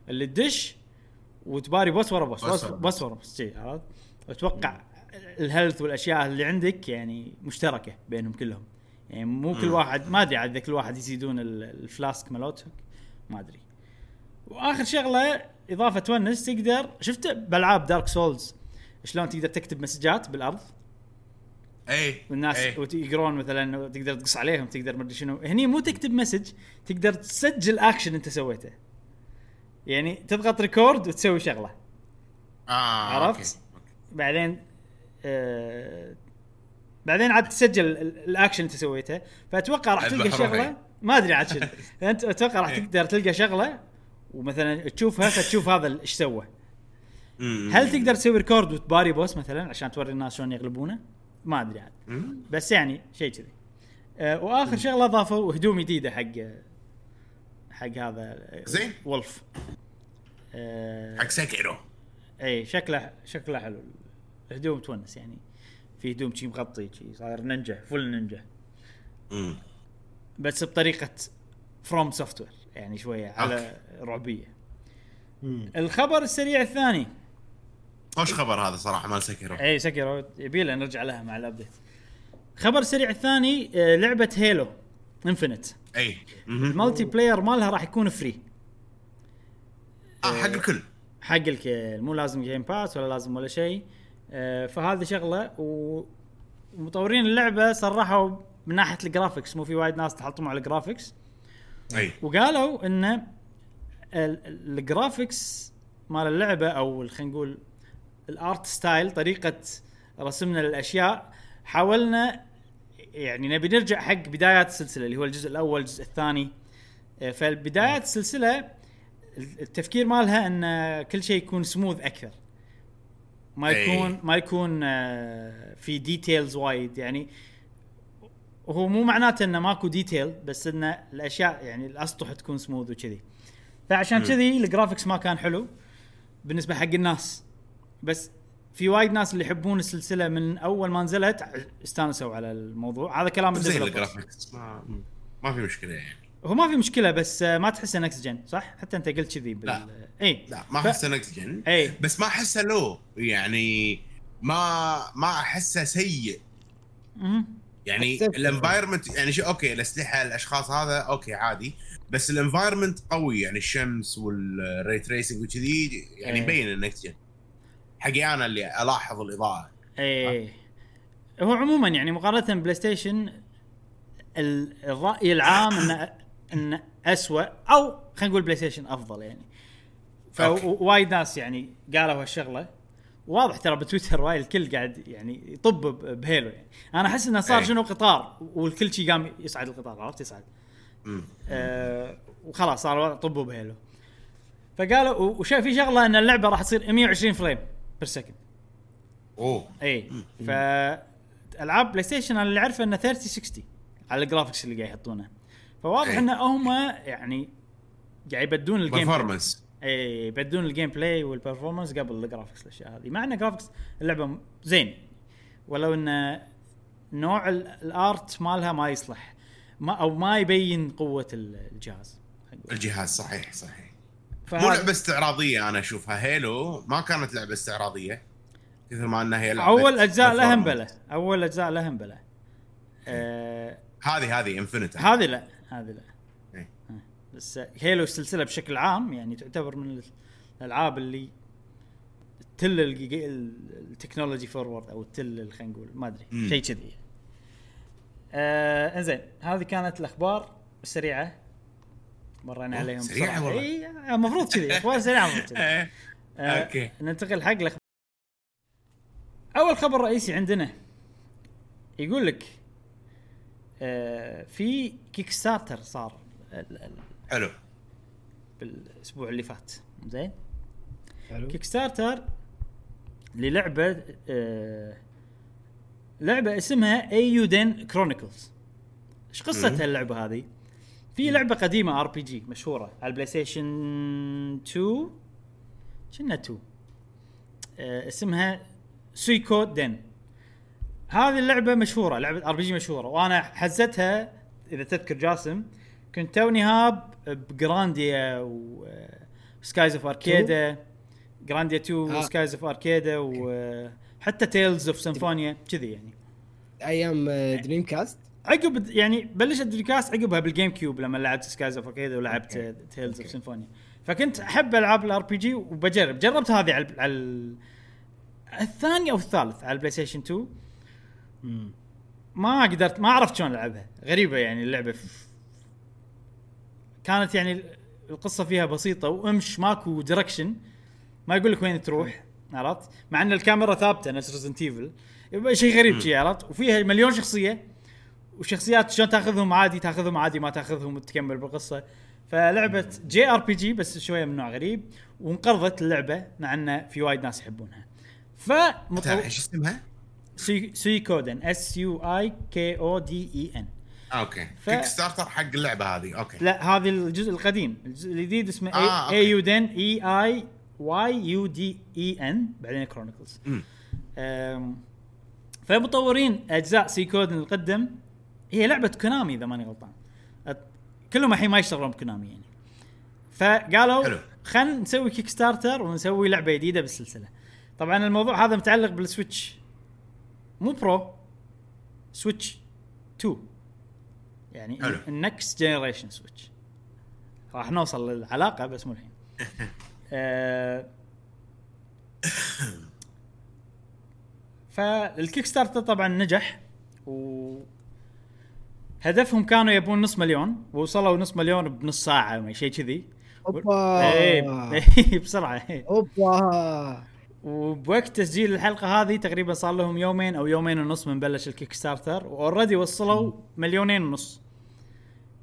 اللي تدش وتباري boss ورا boss boss boss, ورا boss عرفت؟ واتوقع ال health والأشياء اللي عندك يعني مشتركة بينهم كلهم. يعني مو كل. واحد ما أدري عاد إذا كل واحد يزيدون ال- ال flask مالتهم ما أدري وآخر شغلة إضافة تونس تقدر شفت بألعاب دارك سولز شلون تقدر تكتب مسجات بالأرض اي والناس إيه. وت- يقرون مثلا تقدر تقص عليهم تقدر مدري شنو هني مو تكتب message تقدر تسجل اكشن أنت سويته يعني تضغط record وتسوي شغلة آه عرفت؟ أوكي. بعدين آه بعدين عاد تسجل ال- الأكشن اللي أنت سويته. فأتوقع راح تلقى شغلة. ما أدري عاد شنو. انت أتوقع راح إيه. تقدر تلقى شغلة ومثلا تشوفها فتشوف هذا إيش سوى. هل تقدر تسوي record وتباري boss مثلا عشان توري الناس شلون يغلبونه؟ ما أدري عاد. بس يعني شيء كذي. آه وآخر شغلة أضافوا هدوم جديدة حق حق هذا آه، زين. ولف آه حق سيكيرو اي شكله شكله حلو. الهدوم تونس يعني. في هدوم شي مغطي شي صاير نينجا full نينجا مم. بس بطريقة فروم سوفت وير يعني شوية على رعبية. مم. الخبر السريع الثاني. خوش خبر هذا صراحة؟ مال سيكيرو اي سيكيرو يبي له نرجع لها مع ال update الخبر السريع الثاني آه، لعبة هيلو انفنت اي. ال multiplayer مالها راح يكون free آه حق الكل. حق الكل. مو لازم جيم باس ولا لازم ولا شيء. آه، فهذه شغلة ومطورين اللعبة صرحوا من ناحية ال graphics مو في وايد ناس تحطموا على ال graphics أي. وقالوا إن ال- ال- ال graphics مال اللعبة أو خلينا نقول ال art style طريقة رسمنا للأشياء حاولنا يعني نبي نرجع حق بدايات السلسلة اللي هو الجزء الأول الجزء الثاني. آه، فالبدايات السلسلة التفكير مالها إن كل شيء يكون سموث أكثر. ما أي. يكون ما يكون آه، في details وايد. يعني هو مو معناته إنه ماكو detail بس انه الأشياء يعني الأسطح تكون سموث وكذي. فعشان. كذي ال graphics ما كان حلو بالنسبة حق الناس. بس في وايد ناس اللي يحبون السلسلة من أول ما نزلت استانسوا على الموضوع. هذا كلام زين. ال graphics ما ما في مشكلة يعني. هو ما في مشكلة بس ما تحسه next gen صح؟ حتى أنت قلت كذي بال... لا. إي. لا ما ف- احسه next gen إي. بس ما أحسه لو يعني ما ما أحسه سيء. يعني. ال environment يعني شو أوكي الأسلحة الأشخاص هذا أوكي عادي. بس ال environment قوي يعني الشمس وال ray tracing وكذي يعني. يبين ال next gen حقي أنا اللي ألاحظ الإضاءة. إيه هو عموما يعني مقارنة بلاي ستيشن ال- الرأي العام إنه انه اسوء أو خلينا نقول بلاي ستيشن أفضل يعني. فوايد ناس يعني قالوا هالشغلة. واضح ترى بتويتر وايد الكل قاعد يعني يطب ب Halo يعني. أنا أحس إنه صار أي. شنو قطار والكل شي قام يصعد القطار عرفت؟ يصعد. آه وخلاص صار طبوا ب Halo. فقالوا و- وش في شغلة إن اللعبة راح تصير 120 frame per second أوه. إي. ف ألعاب بلاي ستيشن أنا اللي أعرفه إنه 30 60 على ال graphics اللي قاعد يحطونه. فواضح إي. إن هم يعني قاعد يبدون ال gameplay. performance اي يبدون ال gameplay وال performance قبل ال graphics الاشياء هذه. مع إن graphics اللعبة زين. ولو إن نوع ال- ال art مالها ما يصلح. ما أو ما يبين قوة ال- الجهاز. الجهاز صحيح صحيح. مو لعبة استعراضية أنا أشوفها. Halo ما كانت لعبة استعراضية. كثر ما إنها هي لعبة أول أجزاء لها. مبله أول أجزاء لها مبله آه هذه هذه Infinite هذه لا. هذه لا إيه. آه. بس Halo السلسلة بشكل عام يعني تعتبر من الألعاب اللي تل ال technology forward أو تل خلينا نقول ما أدري. شيء كذي آه إنزين هذه كانت الأخبار السريعه مرينا عليهم بسرعة. والله. اي المفروض كذي أخبار سريعة المفروض كذي إيه. آه، okay. ننتقل حق الأخبار أول خبر رئيسي عندنا يقول لك آه في Kickstarter صار ال- ال- حلو. بالأسبوع اللي فات. زين؟ حلو. Kickstarter للعبة آه لعبة اسمها Eiyuden Chronicles إيش قصة مم. اللعبه هذه؟ في لعبة قديمة RPG مشهورة على البلاي ستيشن 2 كنا 2 آه اسمها Suikoden هذه اللعبة مشهورة لعبة RPG مشهورة وأنا حزتها إذا تذكر جاسم. كنت توني هاب ب Grandia و Skies of Arcadia Grandia 2 آه. و Skies of Arcadia وحتى Tales of Symphonia كذي يعني. أيام Dreamcast عقب يعني بلشت Dreamcast عقبها بال GameCube لما لعبت Skies of Arcadia ولعبت. Tales of. Symphonia فكنت أحب ألعاب ال RPG وبجرب. جربت هذه على على ال- الثاني أو الثالث على البلاي ستيشن 2 ما قدرت ما عرفت شلون ألعبها. غريبة يعني اللعبة. ف- كانت يعني القصة فيها بسيطة وأمش ماكو direction ما يقول لك وين تروح عرفت؟ مع إن الكاميرا ثابتة نفس Resident Evil شيء غريب شيء عرفت؟ وفيها مليون شخصية وشخصيات شلون تاخذهم؟ عادي تاخذهم عادي ما تاخذهم وتكمل بالقصة. فلعبة JRPG بس شوية من نوع غريب وانقرضت اللعبة مع إن في وايد ناس يحبونها. تعرف إيش اسمها؟ سي Suikoden S U I K O D E N okay. ف- كيك ستارتر حق اللعبة هذه okay. لا هذه الجزء القديم. الجزء الجديد اسمه آه،. Eiyuden E I Y U D E N بعدين Chronicles. فمطورين أجزاء Suikoden القدم. هي لعبة كونامي إذا ماني غلطان. كلهم الحين ما يشتغلون بكونامي يعني. فقالوا. خلينا نسوي Kickstarter ونسوي لعبة جديدة بالسلسلة. طبعا الموضوع هذا متعلق بال Switch. مو Pro Switch 2 يعني حلو. ال next generation Switch راح نوصل للعلاقة بس مو الحين. آه، فال Kickstarter طبعا نجح و هدفهم كانوا يبون نص مليون ووصلوا نص مليون بنص ساعة ما شيء كذي. أوبا. إيه، بسرعة. أوبا. وبوقت تسجيل الحلقة هذه تقريبا صار لهم يومين أو يومين ونص من بلش ال Kickstarter و already وصلوا مليونين ونص.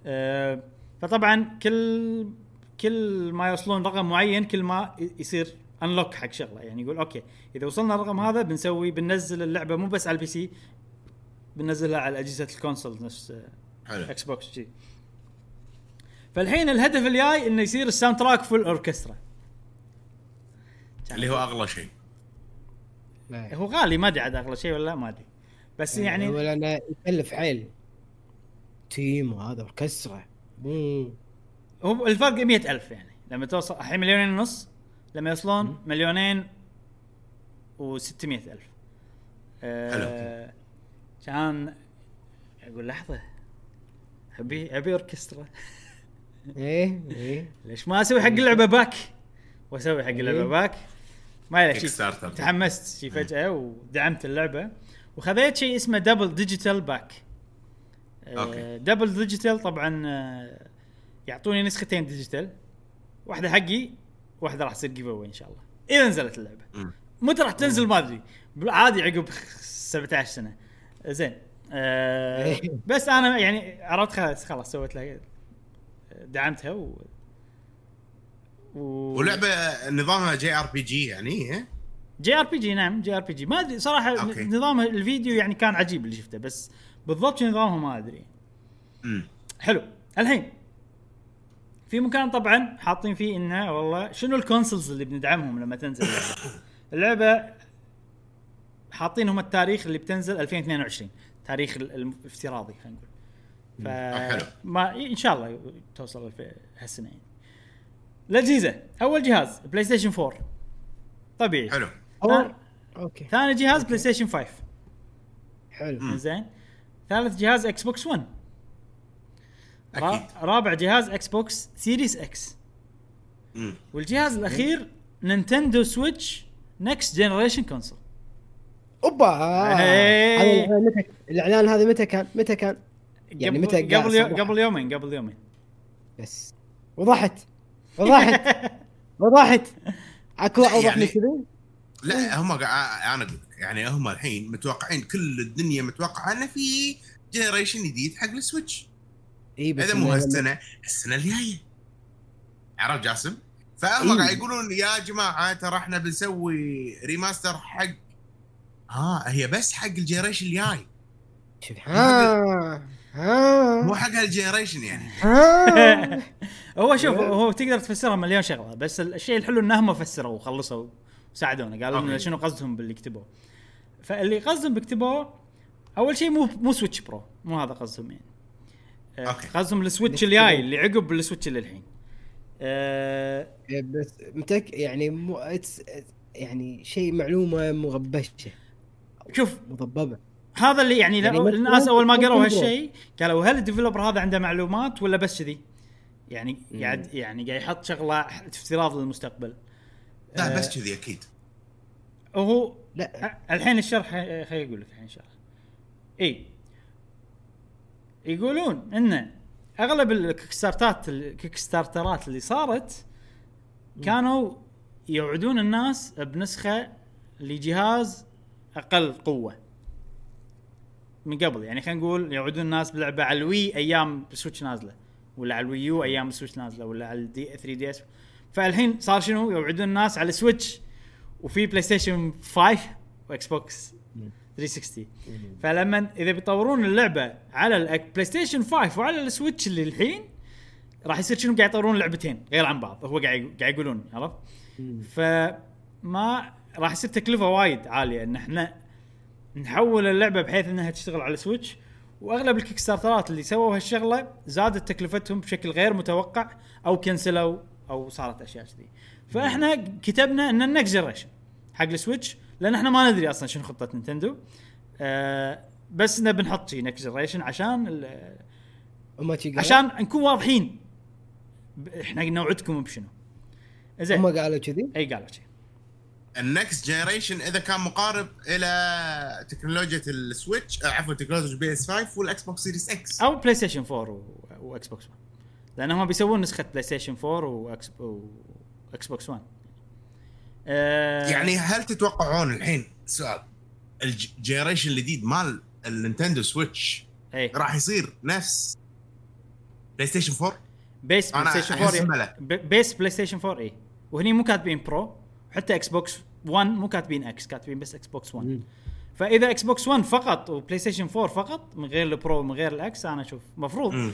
آه، فطبعا كل كل ما يوصلون رقم معين كل ما يصير unlock حق شغلة. يعني يقول okay إذا وصلنا الرقم هذا بنسوي بننزل اللعبة مو بس على ال PC بننزلها على أجهزة ال console نفس آه، حلو. Xbox جي. فالحين الهدف الجاي إنه يصير ال soundtrack full orchestra اللي هو أغلى شيء. لا. هو غالي ما أدري عاد أغلى شيء ولا لا ما أدري. بس يعني ولا أنا يكلف حيل. team وهذا اوركسترا مو. هو الفرق مئة ألف يعني. لما توصل الحين مليونين ونص لما يوصلون مليونين و600 ألف. آه كان أقول لحظة. أبي أبي أوركسترا. إيه إيه. ليش ما أسوي حق اللعبة pack؟ وأسوي حق اللعبة إيه. pack. ما starter تحمست شي فجأة ودعمت اللعبة. وخذيت شيء اسمه double digital pack okay. double digital طبعا آه، يعطوني نسختين digital. واحدة حقي واحدة راح تصير جيف إن شاء الله. إذا نزلت اللعبة. متى راح تنزل ما أدري. عادي عقب 17 سنة. زين. آه إيه. بس أنا يعني عرفت خلاص خلاص سويت لها دعمتها و ولعبة نظامها جي آر بي جي يعني ها؟ جي آر بي جي نعم جي آر بي جي. ما أدري صراحة أوكي. نظام الفيديو يعني كان عجيب اللي شفته بس بالضبط نظامه ما أدري. امم حلو. الحين في مكان طبعا حاطين فيه إنه والله شنو ال consoles اللي بندعمهم لما تنزل اللعبة؟ اللعبة حاطين هم التاريخ اللي بتنزل 2022 تاريخ ال- الافتراضي خلينا نقول. ف آه،. ما إن شاء الله توصل هالسنة يعني. الاجهزه أول جهاز PlayStation 4 طبيعي. حلو. أوكي. ثاني جهاز PlayStation 5 حلو. زين. ثالث جهاز Xbox 1 را- أكيد. رابع جهاز Xbox Series X مم. والجهاز الأخير Nintendo Switch next generation console أوبا. هذا الإعلان متى الإعلان هذا متى كان؟ متى كان؟ يعني متى قبل يو... قبل يومين قبل يومين. بس وضحت. وضحت وضحت اكو أوضح يعني- كذي؟ لا هم قا- أنا أقول يعني هم الحين متوقعين كل الدنيا متوقعة انه في generation جديد حق ال Switch. إي بس مو هالسنة السنة الجاية. عرفت جاسم؟ فهم إيه. قاعد يقولون يا جماعة ترى إحنا بنسوي remaster حق ها هي بس حق ال generation الجاي. ها مو حق هال generation يعني هو شوف إيه. هو تقدر تفسرها مليون شغلة بس الشيء الحلو انهم فسروا وخلصوا وساعدونا قالوا لنا. شنو قصدهم باللي كتبوه فاللي قصدهم بكتبوه أول شيء مو مو Switch Pro مو هذا قصدهم يعني آه، أوكي. قصدهم ال Switch next. الجاي اللي عقب السويتش اللي الحين آه، بس متك يعني مو يعني شيء معلومة مغبشة شوف مضببة هذا اللي يعني, يعني الناس أول ما قروا هالشيء قالوا هل ال developer هذا عنده معلومات ولا بس كذي؟ يعني. قاعد يعني قاعد يحط شغلة افتراض للمستقبل. لا آه، بس كذي أكيد. وهو لا. الحين الشرح خليني أقول لك الحين شرح إي. يقولون إن أغلب ال Kickstarter ات ال Kickstarter ات اللي صارت كانوا يوعدون الناس بنسخة لجهاز أقل قوة. من قبل. يعني خلينا نقول يوعدون الناس بلعبة على ال Wii أيام ال Switch نازلة ولا على ال Wii U أيام ال Switch نازلة ولا على ال 3DS فالحين صار شنو؟ يوعدون الناس على ال Switch وفي PlayStation 5 و Xbox 360 فلما إذا بيطورون اللعبة على ال PlayStation 5 وعلى ال Switch اللي الحين راح يصير شنو؟ قاعد يطورون لعبتين غير عن بعض. هو قاعد قاعد يقولون عرفت؟ فما راح يصير تكلفة وايد عالية إن إحنا نحول اللعبة بحيث إنها تشتغل على Switch وأغلب ال Kickstarter ات اللي سووا هالشغلة زادت تكلفتهم بشكل غير متوقع أو كنسلوا أو صارت أشياء كذي. فإحنا كتبنا إن ال next generation حق ال Switch لأن إحنا ما ندري أصلا شنو خطة Nintendo. آه بس إنه بنحط شي next generation عشان؟ عشان نكون واضحين. إحنا نوعدكم بشنو. زين. هم قالوا كذي؟ إي قالوا شي. ال next generation إذا كان مقارب إلى تكنولوجيا ال Switch آه، عفوا تكنولوجيا PS 5 وال Xbox Series X. أو PlayStation 4 و- و Xbox 1 لأن هم بيسوون نسخة PlayStation 4 و X و Xbox 1 آه يعني هل تتوقعون الحين سؤال ال generation الجديد مال ال Nintendo Switch اي راح يصير نفس PlayStation 4 base PlayStation أحس 4 ملل. ب- base PlayStation 4 اي وهني مو كاتبين Pro حتى Xbox 1 مو كاتبين X كاتبين بس Xbox 1 مم. فإذا Xbox 1 فقط و PlayStation 4 فقط من غير ال Pro ومن غير ال X أنا أشوف مفروض. مم.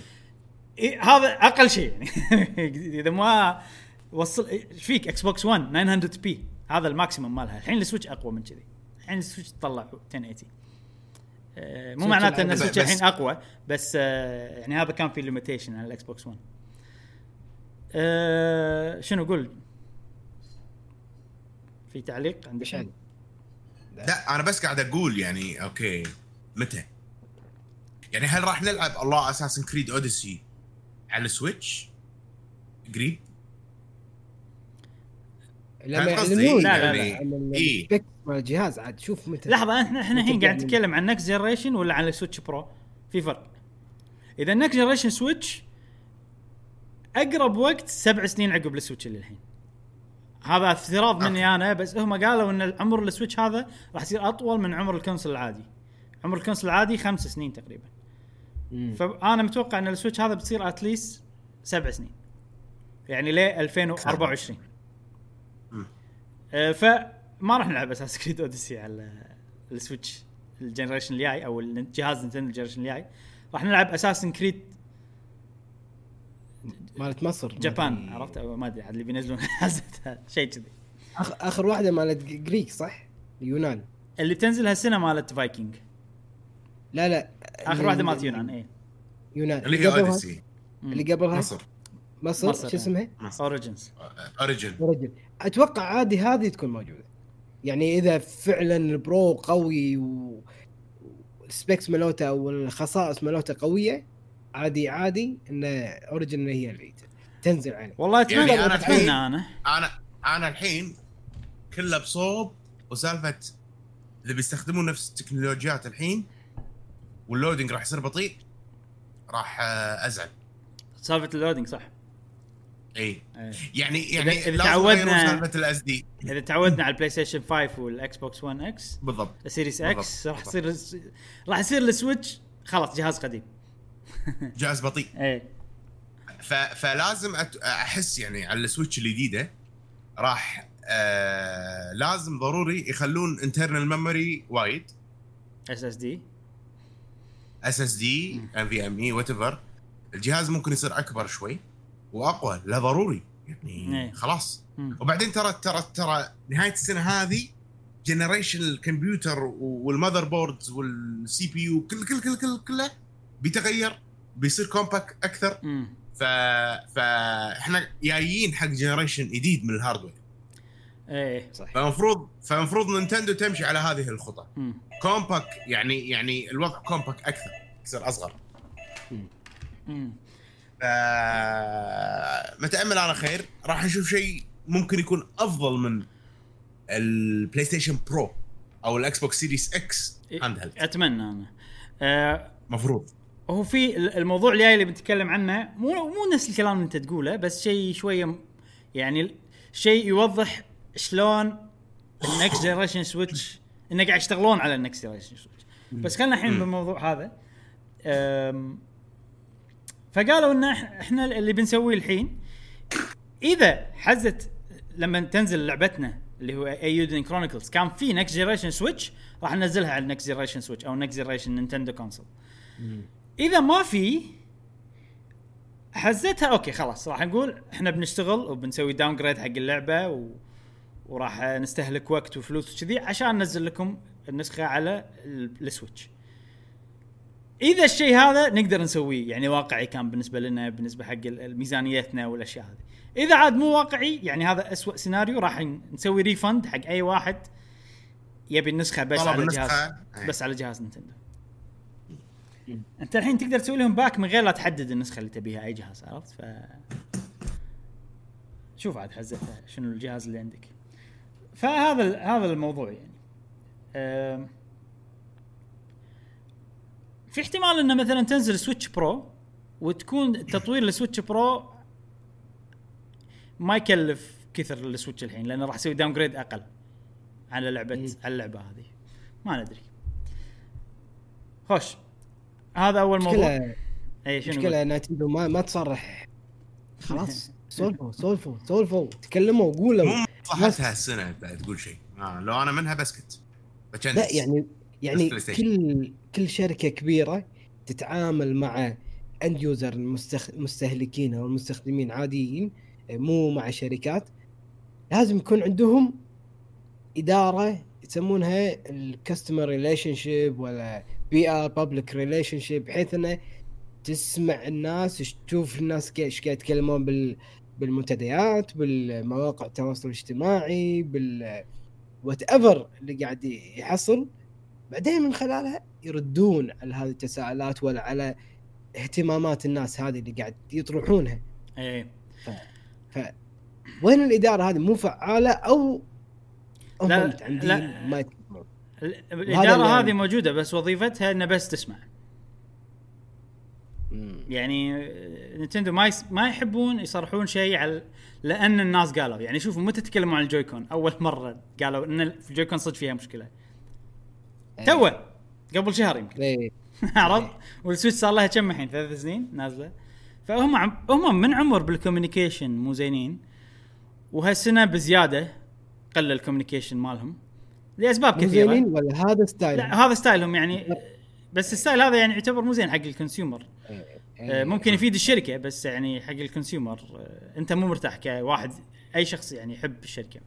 إيه هذا أقل شيء. يعني إذا ما وصل إيش فيك Xbox 1 900 p هذا ال maximum مالها. الحين ال Switch أقوى من كذي. الحين ال Switch تطلع 1080 آه، مو معناته إن. ال Switch الحين أقوى بس آه، يعني هذا كان في limitation على ال Xbox 1 آه، شنو قول في تعليق عندك إيش عندك؟ لا أنا بس قاعد أقول يعني أوكي متى؟ يعني هل راح نلعب الله Assassin's Creed Odyssey على ال Switch؟ قريب؟ لما يعلنون لا، لا، لا. عن إيه. مال الجهاز عاد شوف متى لحظة إحنا إحنا الحين قاعد يعني؟ نتكلم عن next generation ولا عن ال Switch Pro في فرق إذا ال next generation Switch أقرب وقت سبع سنين عقب ال Switch اللي الحين هذا افتراض. مني أنا بس هم قالوا إن عمر ال Switch هذا راح يصير أطول من عمر ال console العادي عمر ال console العادي خمس سنين تقريبا مم. فأنا متوقع إن ال Switch هذا بتصير at least سبع سنين يعني ل 2024 مم. آه، فما راح نلعب Assassin's Creed Odyssey على ال Switch ال generation الجاي أو الجهاز Nintendo ال generation الجاي راح نلعب Assassin's Creed مالت مصر. جابان. عرفت؟ أو ما أدري عاد اللي بينزلون شيء كذي. آخر, آخر واحدة مالت جريك صح؟ اليونان. اللي بتنزل هالسنة مالت فايكنج. لا لا. آخر واحدة مالت يونان اي يونان. اللي هي قبلها- Odyssey اللي قبلها؟ مصر. مصر, مصر، شو اسمها؟ Origins Origin رجل أتوقع عادي هذه تكون موجودة. يعني إذا فعلا ال Pro قوي و ال specs مالوته أو الخصائص مالوته قوية عادي عادي إن Origin هي اللي تنزل عليه والله أتمنى يعني يعني أنا اتمنى الحين- أنا أنا أنا الحين كله بصوب وسالفة اذا بيستخدمون نفس التكنولوجيات الحين وال loading راح يصير بطيء راح آه، أزعل. سالفة ال loading صح. إي. إيه. يعني يعني إذا لازم تعودنا- سالفة ال SSD إذا تعودنا على ال PlayStation 5 وال Xbox One X بالضبط ال Series X راح. يصير راح يصير ال Switch خلاص جهاز قديم. جهاز بطيء. إيه. ف... فلازم. أحس يعني على السويتش الجديدة راح آه... لازم ضروري يخلون internal memory وايد. اس اس دي اس اس دي ام في ام اي وات ايفر الجهاز ممكن يصير أكبر شوي وأقوى لا ضروري. يعني إيه. خلاص. مم. وبعدين ترى ترى ترى نهاية السنة هذه generation الكمبيوتر وال motherboards وال CPU كل كل كل كل كله بيتغير بيصير compact أكثر. مم. ف فاحنا جايين حق generation جديد من ال hardware إيه. صح فالمفروض فالمفروض Nintendo تمشي على هذه الخطى. compact يعني يعني الوضع compact أكثر يصير أصغر. مم. ف متامل أنا خير. راح نشوف شيء ممكن يكون أفضل من ال Play Station Pro أو ال Xbox Series X handheld أتمنى أنا. آه مفروض. هو في الموضوع الجاي اللي بنتكلم عنه مو مو نفس الكلام اللي انت تقوله بس شيء شوية يعني شيء يوضح شلون ال next generation Switch إنه قاعد يشتغلون على ال next generation Switch بس خلينا الحين. بالموضوع هذا. فقالوا إن إحنا اللي بنسويه الحين إذا حزت لما تنزل لعبتنا اللي هو Eiyuden Chronicles كان في next generation Switch راح ننزلها على ال next generation Switch أو next generation Nintendo console إذا ما في حزتها okay خلاص راح نقول إحنا بنشتغل وبنسوي downgrade حق اللعبة و... وراح نستهلك وقت وفلوس وكذي عشان ننزل لكم النسخة على ال- Switch إذا الشيء هذا نقدر نسويه يعني واقعي كان بالنسبة لنا بالنسبة حق ميزانيتنا والأشياء هذه إذا عاد مو واقعي يعني هذا أسوأ سيناريو راح نسوي refund حق أي واحد يبي النسخة بس على. جهاز إيه. بس على جهاز Nintendo انت الحين تقدر تسوي لهم back من غير لا تحدد النسخة اللي تبيها أي جهاز عرفت؟ ف شوف عاد حزتها شنو الجهاز اللي عندك. فهذا ال- هذا الموضوع يعني. أم، في احتمال انه مثلا تنزل Switch Pro وتكون تطوير ال Switch Pro ما يكلف كثر ال Switch الحين لأنه راح يسوي downgrade أقل على لعبه مم. على اللعبة هذه. ما ندري. خوش. هذا أول موضوع. مشكلة اي شنو مشكلة Nintendo ما ما تصرح. خلاص سولفوا سولفوا سولفوا تكلموا مو قولوا مصلحتها السنة بعد تقول شيء. آه لو أنا منها بسكت بتشنس. لا يعني يعني. كل كل شركة كبيرة تتعامل مع end user المستخ... المستهلكين أو المستخدمين عاديين مو مع شركات. لازم يكون عندهم إدارة يسمونها ال customer relationship ولا PR public relationship بحيث إنه تسمع الناس تشوف الناس إيش قاعد يتكلمون بال بالمنتديات بالمواقع التواصل الاجتماعي بال whatever اللي قاعد يحصل. بعدين من خلالها يردون على هذه التساؤلات ولا على اهتمامات الناس هذه اللي قاعد يطرحونها. إيه. ف وين الإدارة هذه؟ مو فعالة أو لا- لا. ما يتكلمون ال- وهذا اللي- يعني- الاداره هذه موجودة بس وظيفتها إنه بس تسمع. يعني مم. آه، نينتندو ما يس... ما يحبون يصرحون شيء على لأن الناس قالوا. يعني شوفوا متى تكلموا عن الجويكون. أول مرة قالوا إن ال Joy-Con صدق فيها مشكلة. إيه. تو قبل شهر يمكن. إيه. عرفت؟ وال Switch صار لها كم الحين؟ ثلاث سنين نازلة. فهم عم... هم من عمر بال communication مو زينين. وهالسنة بزيادة قل ال communication مالهم. لأسباب مو كثيرة. زينين ولا هذا style؟ لا هذا style هم يعني بس ال style هذا يعني يعتبر مو زين حق ال consumer. آه، ممكن يفيد الشركة بس يعني حق ال consumer آه، أنت مو مرتاح كواحد أي شخص يعني يحب الشركة.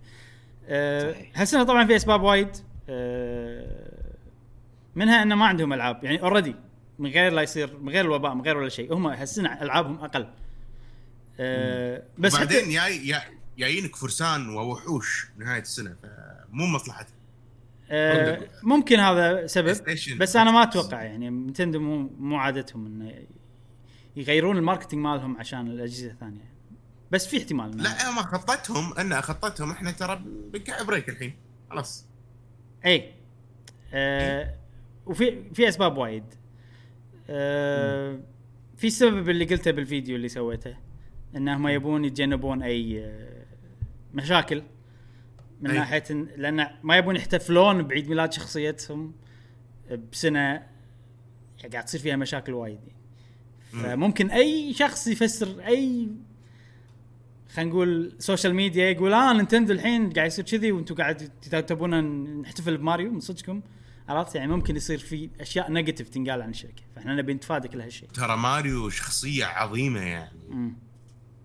آه، صحيح. هالسنه طبعا في أسباب وايد؟ آه، منها انه ما عندهم ألعاب. يعني اوريدي من غير لا يصير من غير الوباء من غير ولا شيء. هم هالسنة ألعابهم أقل. آه، بس بعدين جايينك فرسان ووحوش نهاية السنة فمو مصلحتك. آه، ممكن هذا سبب. بس أنا ما أتوقع يعني نتندو مو مو عادتهم إنه يغيرون ال marketing مالهم عشان الأجهزة الثانية. بس في احتمال لا ما خطتهم إن خطتهم إحنا ترى بنقع break الحين خلاص. إي. آه وفي في أسباب وايد. آه في السبب اللي قلته بالفيديو اللي سويته إنهم يبون يتجنبون أي آه، مشاكل. من أي. ناحية إن- لأن ما يبون يحتفلون بعيد ميلاد شخصيتهم بسنة يعني قاعد تصير فيها مشاكل وايد يعني. فممكن أي شخص يفسر أي خلينا نقول social media يقول آه Nintendo الحين قاعد يصير كذي وأنتم قاعد تبون نحتفل بماريو؟ من صدقكم. عرفت؟ يعني ممكن يصير في أشياء negative تنقال عن الشركة. فإحنا نبي نتفادى كل هالشيء ترى ماريو شخصية عظيمة يعني. مم.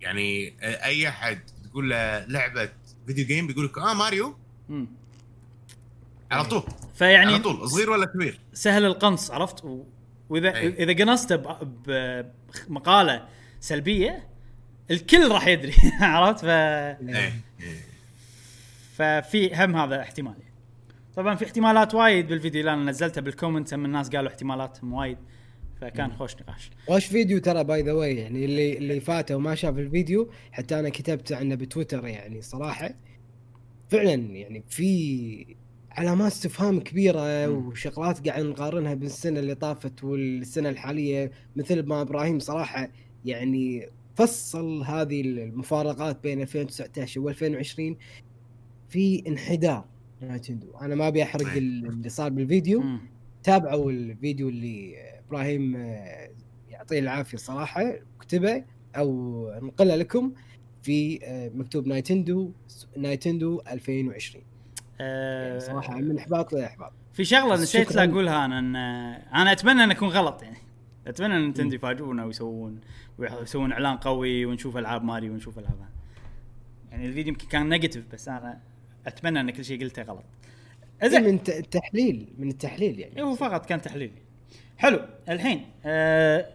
يعني أي أحد تقول له لعبة video game بيقول لك آه ماريو مم. على طول فيعني على طول صغير ولا كبير سهل القنص عرفت و... وإذا أي. إذا قنصته ب- بمقاله سلبية الكل راح يدري عرفت ف إيه إيه. ففي هم هذا احتمال. طبعا في احتمالات وايد بالفيديو اللي أنا نزلته بال comment هم الناس قالوا احتمالاتهم وايد فكان خوش نقاش. وش فيديو ترى by the way يعني اللي اللي فاته وما شاف الفيديو حتى أنا كتبت عنه بتويتر يعني صراحة. فعلا يعني في علامات استفهام كبيرة وشغلات قاعد نقارنها بالسنة اللي طافت والسنة الحالية مثل ما إبراهيم صراحة يعني فصل هذه المفارقات بين 2019 و2020 في انحدار. أنا ما أبي أحرق. اللي صار بالفيديو. تابعوا الفيديو اللي إبراهيم آه، يعطيه العافية صراحة اكتبه أو نقله لكم في آه، مكتوب نينتندو نينتندو 2020 آه، يعني صراحة من إحباط لاحباط في شغلة نسيت. لا أقولها أنا إن أنا أتمنى إن أكون غلط يعني. أتمنى إن نينتندو يفاجئونا ويسوون ويسوون إعلان قوي ونشوف ألعاب ماريو ونشوف ألعاب. يعني الفيديو يمكن كان negative بس أنا أتمنى إن كل شيء قلته غلط. زين من الت- التحليل من التحليل يعني. إيه، هو فقط كان تحليل. حلو. الحين آه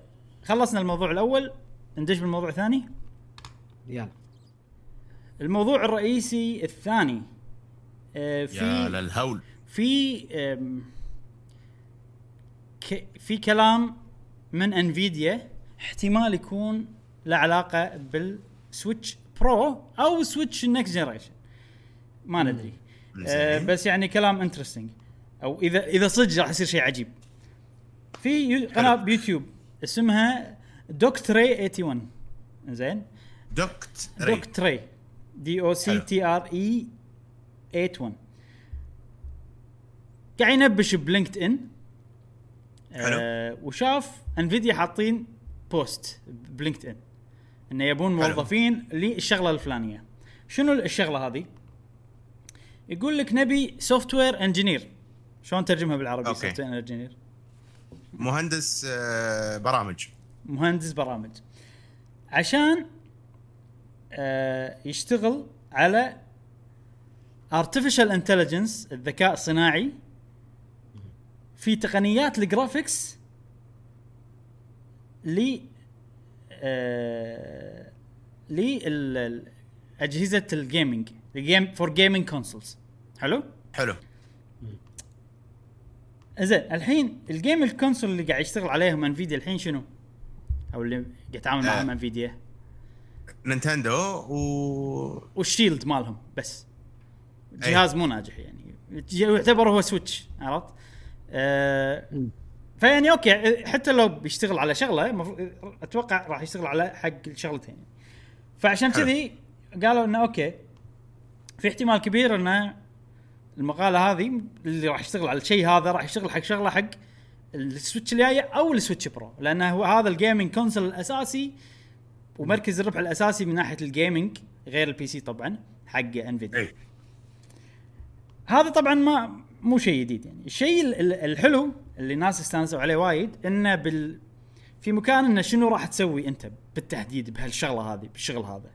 خلصنا الموضوع الأول. ندش بالموضوع الثاني. يلا. الموضوع الرئيسي الثاني آه يا في للهول. في ك في كلام من انفيديا احتمال يكون له علاقة بالسويتش برو أو سويتش ال next generation ما ندري. آه. بس يعني كلام interesting أو إذا إذا صدق راح يصير شيء عجيب. في يو- قناة بيوتيوب اسمها Doctre81 زين Doctre. Doctre D O C. T R E 81 قاعد ينبش ب LinkedIn حلو. آه وشاف انفيديا حاطين post ب LinkedIn انه يبون. موظفين للشغلة الفلانية شنو الشغلة هذه؟ يقول لك نبي software engineer شلون ترجمها بالعربي. software engineer مهندس آه، برامج. مهندس برامج. عشان آه يشتغل على artificial intelligence الذكاء الصناعي في تقنيات ال graphics ل آه أجهزة ال gaming ال game for gaming consoles حلو؟ حلو. زين الحين ال game ال console اللي قاعد يشتغل عليهم انفيديا الحين شنو؟ أو اللي قاعد يتعامل معهم آه. انفيديا نينتندو و والشيلد مالهم بس جهاز مو ناجح يعني يعتبر هو سويتش عرفت؟ آه مم. فيعني okay حتى لو بيشتغل على شغلة أتوقع راح يشتغل على حق الشغلتين فعشان. كذي قالوا إنه okay في احتمال كبير إنه المقالة هذه اللي راح يشتغل على الشيء هذا راح يشتغل حق شغلة حق السويتش الجاية أو السويتش برو. لأنه هو هذا ال gaming console الأساسي ومركز الربح الأساسي من ناحية ال gaming غير ال PC طبعا حق انفيديا هذا طبعا ما مو شيء جديد يعني. الشيء ال- ال- الحلو اللي الناس استانسوا عليه وايد إنه بال في مكان إنه شنو راح تسوي أنت بالتحديد بهالشغلة هذه بالشغل هذا.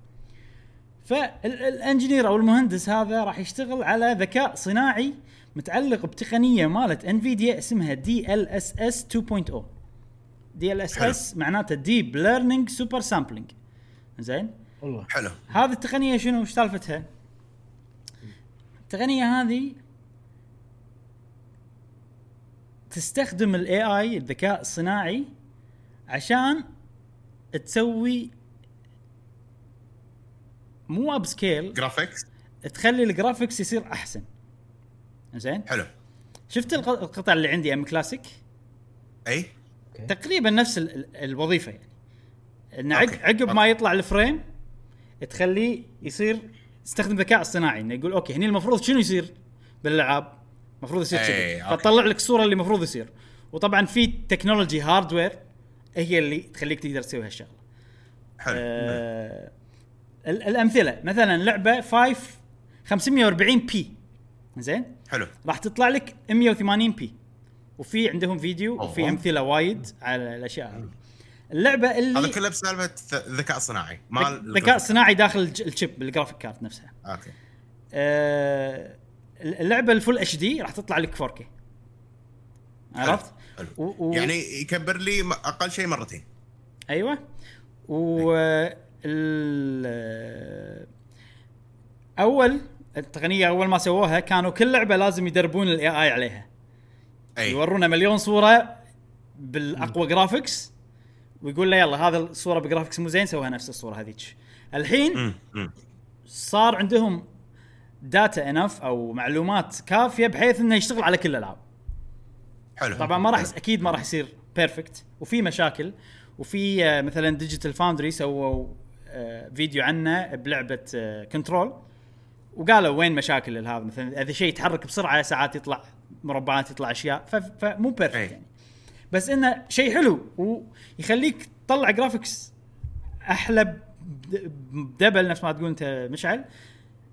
فال engineer أو المهندس هذا راح يشتغل على ذكاء صناعي متعلق بتقنية مالت انفيديا اسمها دي ال اس اس 2.0 دي ال اس اس معناته deep learning super sampling زين؟ والله. حلو. هذه التقنية شنو؟ وش سالفتها؟ التقنية هذه تستخدم ال AI الذكاء الصناعي عشان تسوي مو upscale. graphics تخلي ال graphics يصير أحسن. زين؟ حلو. شفت الق- القطع اللي عندي mClassic؟ أي؟ تقريبا نفس ال- ال- الوظيفة يعني. إن. عقب ما يطلع ال frame تخليه يصير تستخدم ذكاء اصطناعي. إنه يقول okay هني المفروض شنو يصير بالألعاب؟ المفروض يصير كذي. فتطلع لك الصورة اللي المفروض يصير. وطبعا في technology hardware هي اللي تخليك تقدر تسوي هالشغلة. حلو. آه الأمثلة. مثلا لعبة 5 540 p زين؟ حلو. راح تطلع لك 180 p وفي عندهم فيديو. وفي أمثلة وايد على الأشياء. هذه اللعبة اللي هذا كله بسالفة ذكاء صناعي. مال ذكاء صناعي داخل ال chip بال graphic card نفسها. okay. آه اللعبة ال full HD راح تطلع لك 4K عرفت؟ حلو. و- و- يعني يكبر لي أقل شيء مرتين. أيوه. و ال- أول التقنية أول ما سووها كانوا كل لعبة لازم يدربون ال AI عليها. أي. يورونه مليون صورة بالأقوى graphics ويقول له يلا هذا الصورة ب graphics مو زين سويها نفس الصورة هذيك. الحين أمم، أمم. صار عندهم data enough أو معلومات كافية بحيث إنه يشتغل على كل الالعاب حلو. طبعا ما راح. أكيد ما راح يصير perfect وفي مشاكل وفي آه، مثلا Digital Foundry سووا فيديو عنه بلعبة Control. وقالوا وين مشاكل هذا مثلا؟ إذا شيء يتحرك بسرعة ساعات يطلع مربعات يطلع أشياء فمو perfect. يعني. بس إنه شيء حلو ويخليك تطلع graphics أحلى بد- ب double نفس ما تقول أنت مشعل.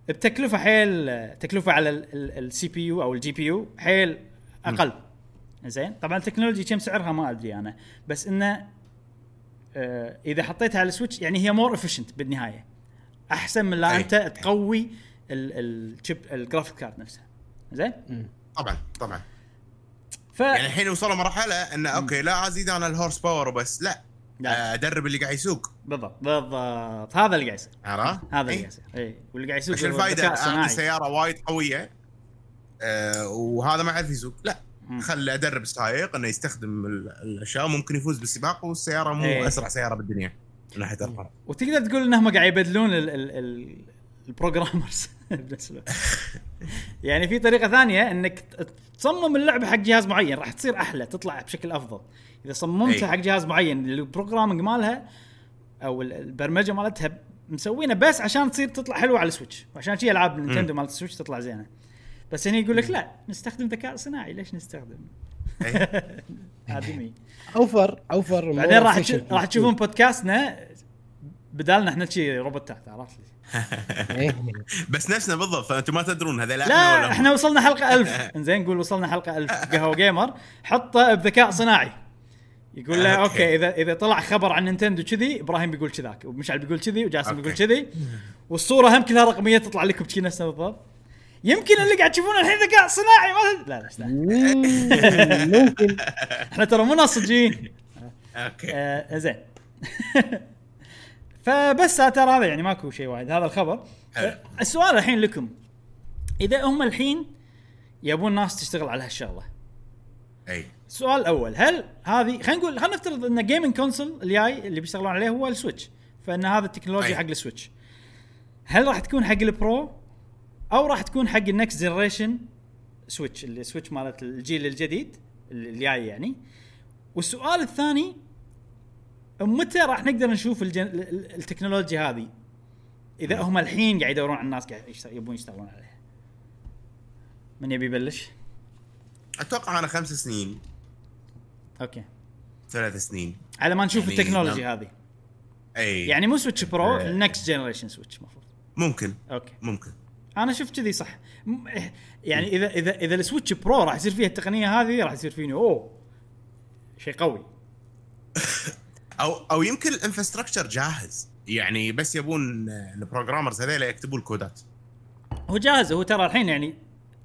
بتكلفة حيل تكلفة على ال CPU أو ال GPU حيل أقل. زين؟ طبعا ال technology كم سعرها ما أدري أنا. بس إنه آه إذا حطيتها على السويتش يعني هي more efficient بالنهاية. أحسن من لا أي. أنت تقوي ال chip ال graphic card نفسها. زين؟ طبعا طبعا. ف يعني الحين وصلوا مرحلة انه okay لا أزيد أنا ال horse power وبس لا. لا. أدرب اللي قاعد يسوق. بالضبط بالضبط. هذا اللي قاعد يصير. عرفت؟ هذا اللي إي. قاعد يصير. اي واللي قاعد يسوق وش هو الفائده الصناعي. سيارة وايد قوية آه وهذا ما يعرف يسوق. لا. خلي ادرب السائق انه يستخدم ال- الاشياء ممكن يفوز بالسباق والسيارة مو إيه. أسرع سيارة بالدنيا من ناحية ارقام وتقدر تقول انهم قاعد يبدلون ال ال ال ال programmers بنفس. يعني في طريقة ثانية إنك تصمم اللعبة حق جهاز معين راح تصير أحلى تطلع بشكل أفضل. إذا صممتها أي. حق جهاز معين ال programming مالها أو ال- البرمجة مالتها مسوينه بس عشان تصير تطلع حلوة على السويتش. وعشان شي ألعاب نينتندو مالت السويتش تطلع زينة. بس هني يقول لك لا نستخدم ذكاء صناعي ليش نستخدم إيه. ادمي over over بعدين راح. راح تشوفون بودكاستنا بدالنا إحنا شي روبوتات عرفت لي إيه. بس نفسنا بالضبط فأنتم ما تدرون هذا لا لا هم. إحنا وصلنا حلقة ألف إنزين نقول وصلنا حلقة ألف قهوة gamer حطه بذكاء صناعي يقول له okay. okay اذا إذا طلع خبر عن نينتندو كذي إبراهيم بيقول كذاك ومشعل بيقول كذي وجاسم. بيقول كذي والصورة هم كلها رقمية تطلع لكم كذي نفسها بالضبط يمكن اللي قاعد تشوفونه الحين ذكاء صناعي ما لا لا استنى. ممكن. إحنا ترى مو ناصجين. okay. آه زين. فبس ترى هذا يعني ماكو شيء وايد. هذا الخبر. حلو. آه، السؤال الحين لكم. إذا هم الحين يبون ناس تشتغل على هالشغلة. أي. السؤال الأول هل هذه خلينا نقول خلينا نفترض إن gaming console الجاي اللي بيشتغلون عليه هو السويتش. فإن هذا التكنولوجيا. حق السويتش. هل راح تكون حق ال Pro أو راح تكون حق ال next generation سويتش السويتش مالت الجيل الجديد اللي جاي يعني. والسؤال الثاني متى راح نقدر نشوف الجن... ال- ال- التكنولوجيا هذه؟ إذا هم الحين قاعد يدورون على الناس قاعد يشت- يبون يشتغلون عليها. من يبي يبلش؟ أتوقع أنا خمس سنين. okay. ثلاث سنين. على ما نشوف يعني التكنولوجيا نعم. هذه. اي يعني مو سويتش برو. ال next generation سويتش المفروض ممكن. okay. ممكن. أنا شفت كذي صح. يعني اذا اذا إذا السويتش برو راح يصير فيها التقنية هذه راح يصير فيني أوه شيء قوي. أو أو يمكن ال infrastructure جاهز. يعني بس يبون ال programmers هذول يكتبوا ال codeات. هو جاهز هو ترى الحين يعني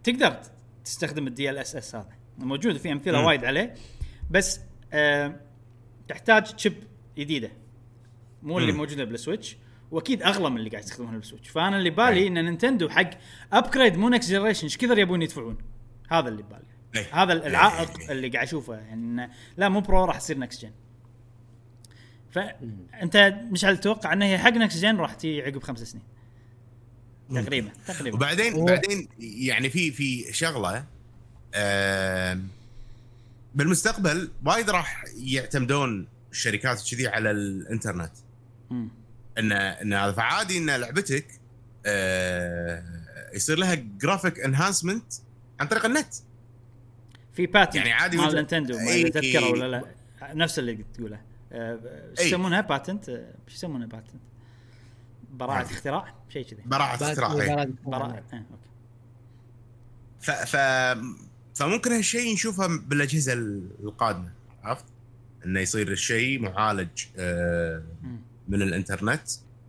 تقدر تستخدم ال DLSS هذا. موجود في أمثلة. وايد عليه. بس آه تحتاج chip جديدة. مو اللي. موجودة بالسويتش. واكيد اغلى من اللي قاعد يستخدمونه بالسويتش. فانا اللي بالي إن نينتندو حق upgrade مو next generation إيش كثر يبون يدفعون؟ هذا اللي ببالي إيه. هذا العائق إيه. اللي قاعد أشوفه يعني لا مو برو راح يصير next gen فانت مشعل تتوقع انها هي حق next gen راح تجي عقب خمس سنين؟ تقريبا تقريبا. وبعدين هو- بعدين يعني في في شغلة آم، بالمستقبل وايد راح يعتمدون الشركات كذي على الإنترنت. مم. ان إن هذا فعادي إن لعبتك آه، يصير لها graphic enhancement عن طريق النت في patent يعني عادي مال نينتندو ما إي- إذا تذكره. ولا لا نفس اللي تقوله آه، إي. يسمونها patent شو يسمونها patent براءة عادي. اختراع شيء كذي اختراع إيه. بعد- براءة okay ف ف فممكن هالشيء نشوفه بالأجهزة القادمة عرفت؟ إنه يصير الشيء معالج آه،. من الانترنت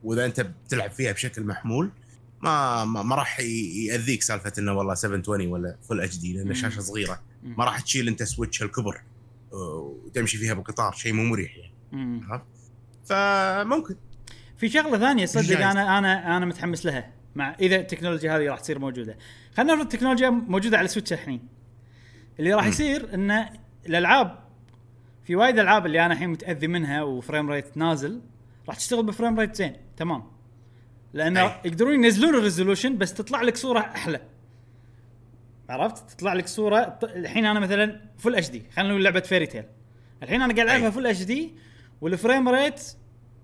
وإذا أنت بتلعب فيها بشكل محمول ما ما, ما راح يأذيك سالفة إنه والله 720 ولا full HD لأن. الشاشة صغيرة. ما راح تشيل أنت سويتش الكبر وتمشي فيها بالقطار شيء مو مريح يعني. عرفت؟ فممكن في شغلة ثانية صدق. أنا أنا أنا متحمس لها مع إذا التكنولوجيا هذه راح تصير موجودة خلينا نفرض التكنولوجيا موجودة على سويتش الحين اللي راح. يصير ان الألعاب في وايد ألعاب اللي أنا الحين متأذي منها و frame rate نازل راح تشتغل ب frame rate زين تمام لأن أي. يقدرون ينزلون ال resolution بس تطلع لك صورة أحلى عرفت تطلع لك صورة الحين أنا مثلا full HD خلينا نقول لعبة Fairy Tail الحين أنا قاعد ألعبها. full HD وال frame rate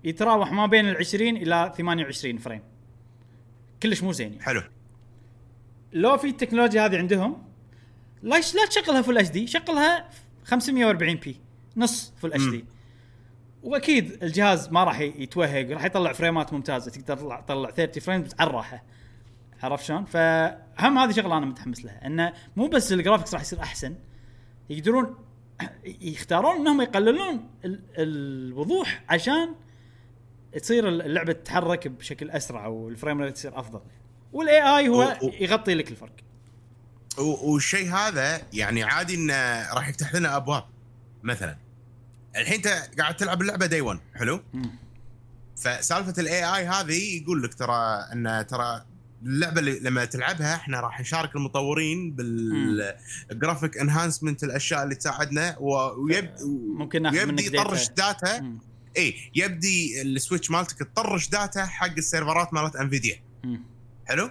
يتراوح ما بين ال 20 إلى 28 frame كلش مو زين يعني. حلو لو في التكنولوجيا هذه عندهم ليش لا تشغلها full HD شغلها 540 p نص full HD. واكيد الجهاز ما راح يتوهق راح يطلع frameات ممتازة تقدر تطلع تطلع 30 frames على الراحة. عرفت شلون؟ فهم هذه شغلة أنا متحمس لها إنه مو بس ال graphics راح يصير أحسن يقدرون يختارون إنهم يقللون ال- الوضوح عشان تصير اللعبة تتحرك بشكل أسرع وال frame rate يصير أفضل. وال AI هو يغطي لك الفرق. والشيء هذا يعني عادي إنه راح يفتح لنا أبواب مثلا. الحين انت قاعد تلعب اللعبة day 1 حلو؟ فسالفة ال AI هذه يقول لك ترى إن ترى اللعبة اللي لما تلعبها إحنا راح نشارك المطورين بال graphic enhancement الأشياء اللي تساعدنا ويب ممكن ناخذ منك يبدي يطرش data. إي يبدي ال Switch مالتك تطرش data حق السيرفرات مالت Nvidia. حلو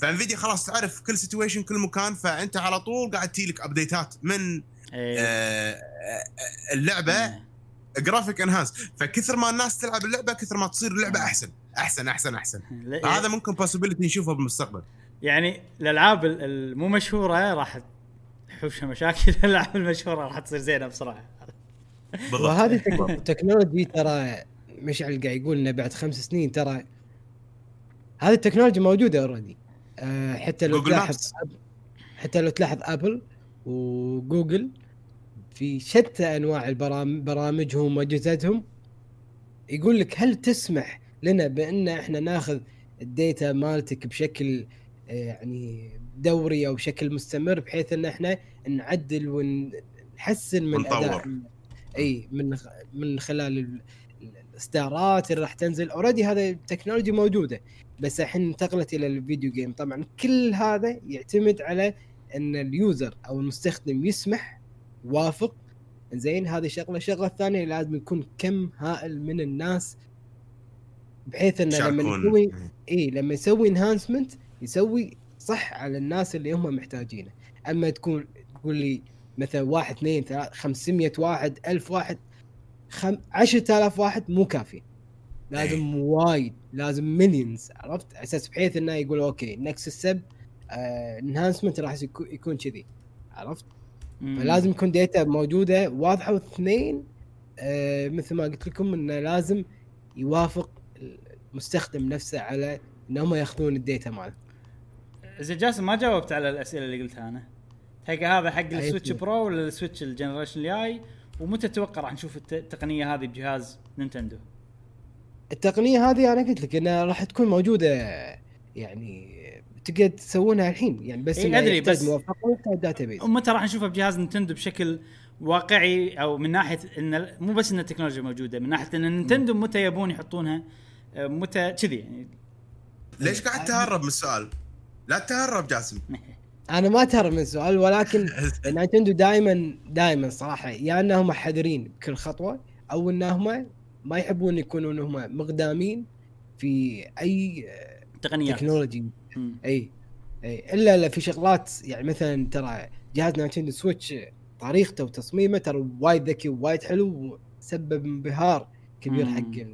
ف Nvidia خلاص تعرف كل situation كل مكان فأنت على طول قاعد تجيلك ابديتات من إيه. آه، آه، اللعبة graphic enhance فكثر ما الناس تلعب اللعبة كثر ما تصير اللعبة أحسن. أحسن أحسن أحسن. لا- هذا ممكن possibility نشوفه بالمستقبل. يعني الألعاب ال- المو مشهورة راح تحوشها مشاكل. الألعاب المشهورة راح تصير زينة بسرعة. بالضبط. وهذه ال tech- ال technology ترى مشعل قاعد يقول إنه بعد خمس سنين ترى هذه التكنولوجيا موجودة already أه حتى لو تلاحظ. حتى لو تلاحظ Apple و Google في شتى أنواع البرامج برامجهم وأجهزتهم يقول لك هل تسمح لنا بأن إحنا ناخذ ال data مالتك بشكل آه، يعني دوري أو بشكل مستمر بحيث إن إحنا نعدل ونحسن من. أداء إي من من خلال ال- الإصدارات اللي راح تنزل already هذا التكنولوجيا موجودة بس الحين انتقلت إلى ال video game طبعا كل هذا يعتمد على إن ال user أو المستخدم يسمح وافق. زين هذه شغلة. الشغلة الثانية لازم يكون كم هائل من الناس بحيث إنه لما. يسوي إي لما يسوي enhancement يسوي صح على الناس اللي هم محتاجينه. أما تكون تقول لي مثلا واحد اثنين ثلاث 500 واحد 1000 واحد خم... 10000 واحد مو كافي. لازم وايد لازم millions عرفت؟ على أساس بحيث إنه يقول okay next step enhancement راح يكون- كذي عرفت. فلازم يكون data موجودة واضحة واثنين آه مثل ما قلت لكم إنه لازم يوافق المستخدم نفسه على إن هم ياخذون ال data ماله زين جاسم ما جاوبت على الأسئلة اللي قلتها أنا حق هذا حق ال Switch؟ Pro ولا ال Switch ال generation الجاي ومتى تتوقع راح نشوف الت- التقنية هذه بجهاز Nintendo؟ التقنية هذه أنا قلت لك إنها راح تكون موجودة يعني تقدر تسوونها الحين يعني بس إيه، يحتاج بس- ومتى راح نشوفها بجهاز Nintendo بشكل واقعي أو من ناحية إن مو بس إن التكنولوجيا موجودة من ناحية إن Nintendo متى يبون يحطونها آه، متى كذي يعني ليش قاعد تهرب من السؤال؟ لا تهرب جاسم أنا ما تهرب من السؤال ولكن Nintendo دائما دائما صراحة يا أنهم حذرين بكل خطوة أو انهم ما يحبون يكونون هم مقدامين في أي تقنيات technology. اي اي. إلا الا في شغلات يعني مثلا ترى جهاز Nintendo Switch طريقته وتصميمه ترى وايد ذكي ووايد حلو وسبب انبهار كبير مم. حق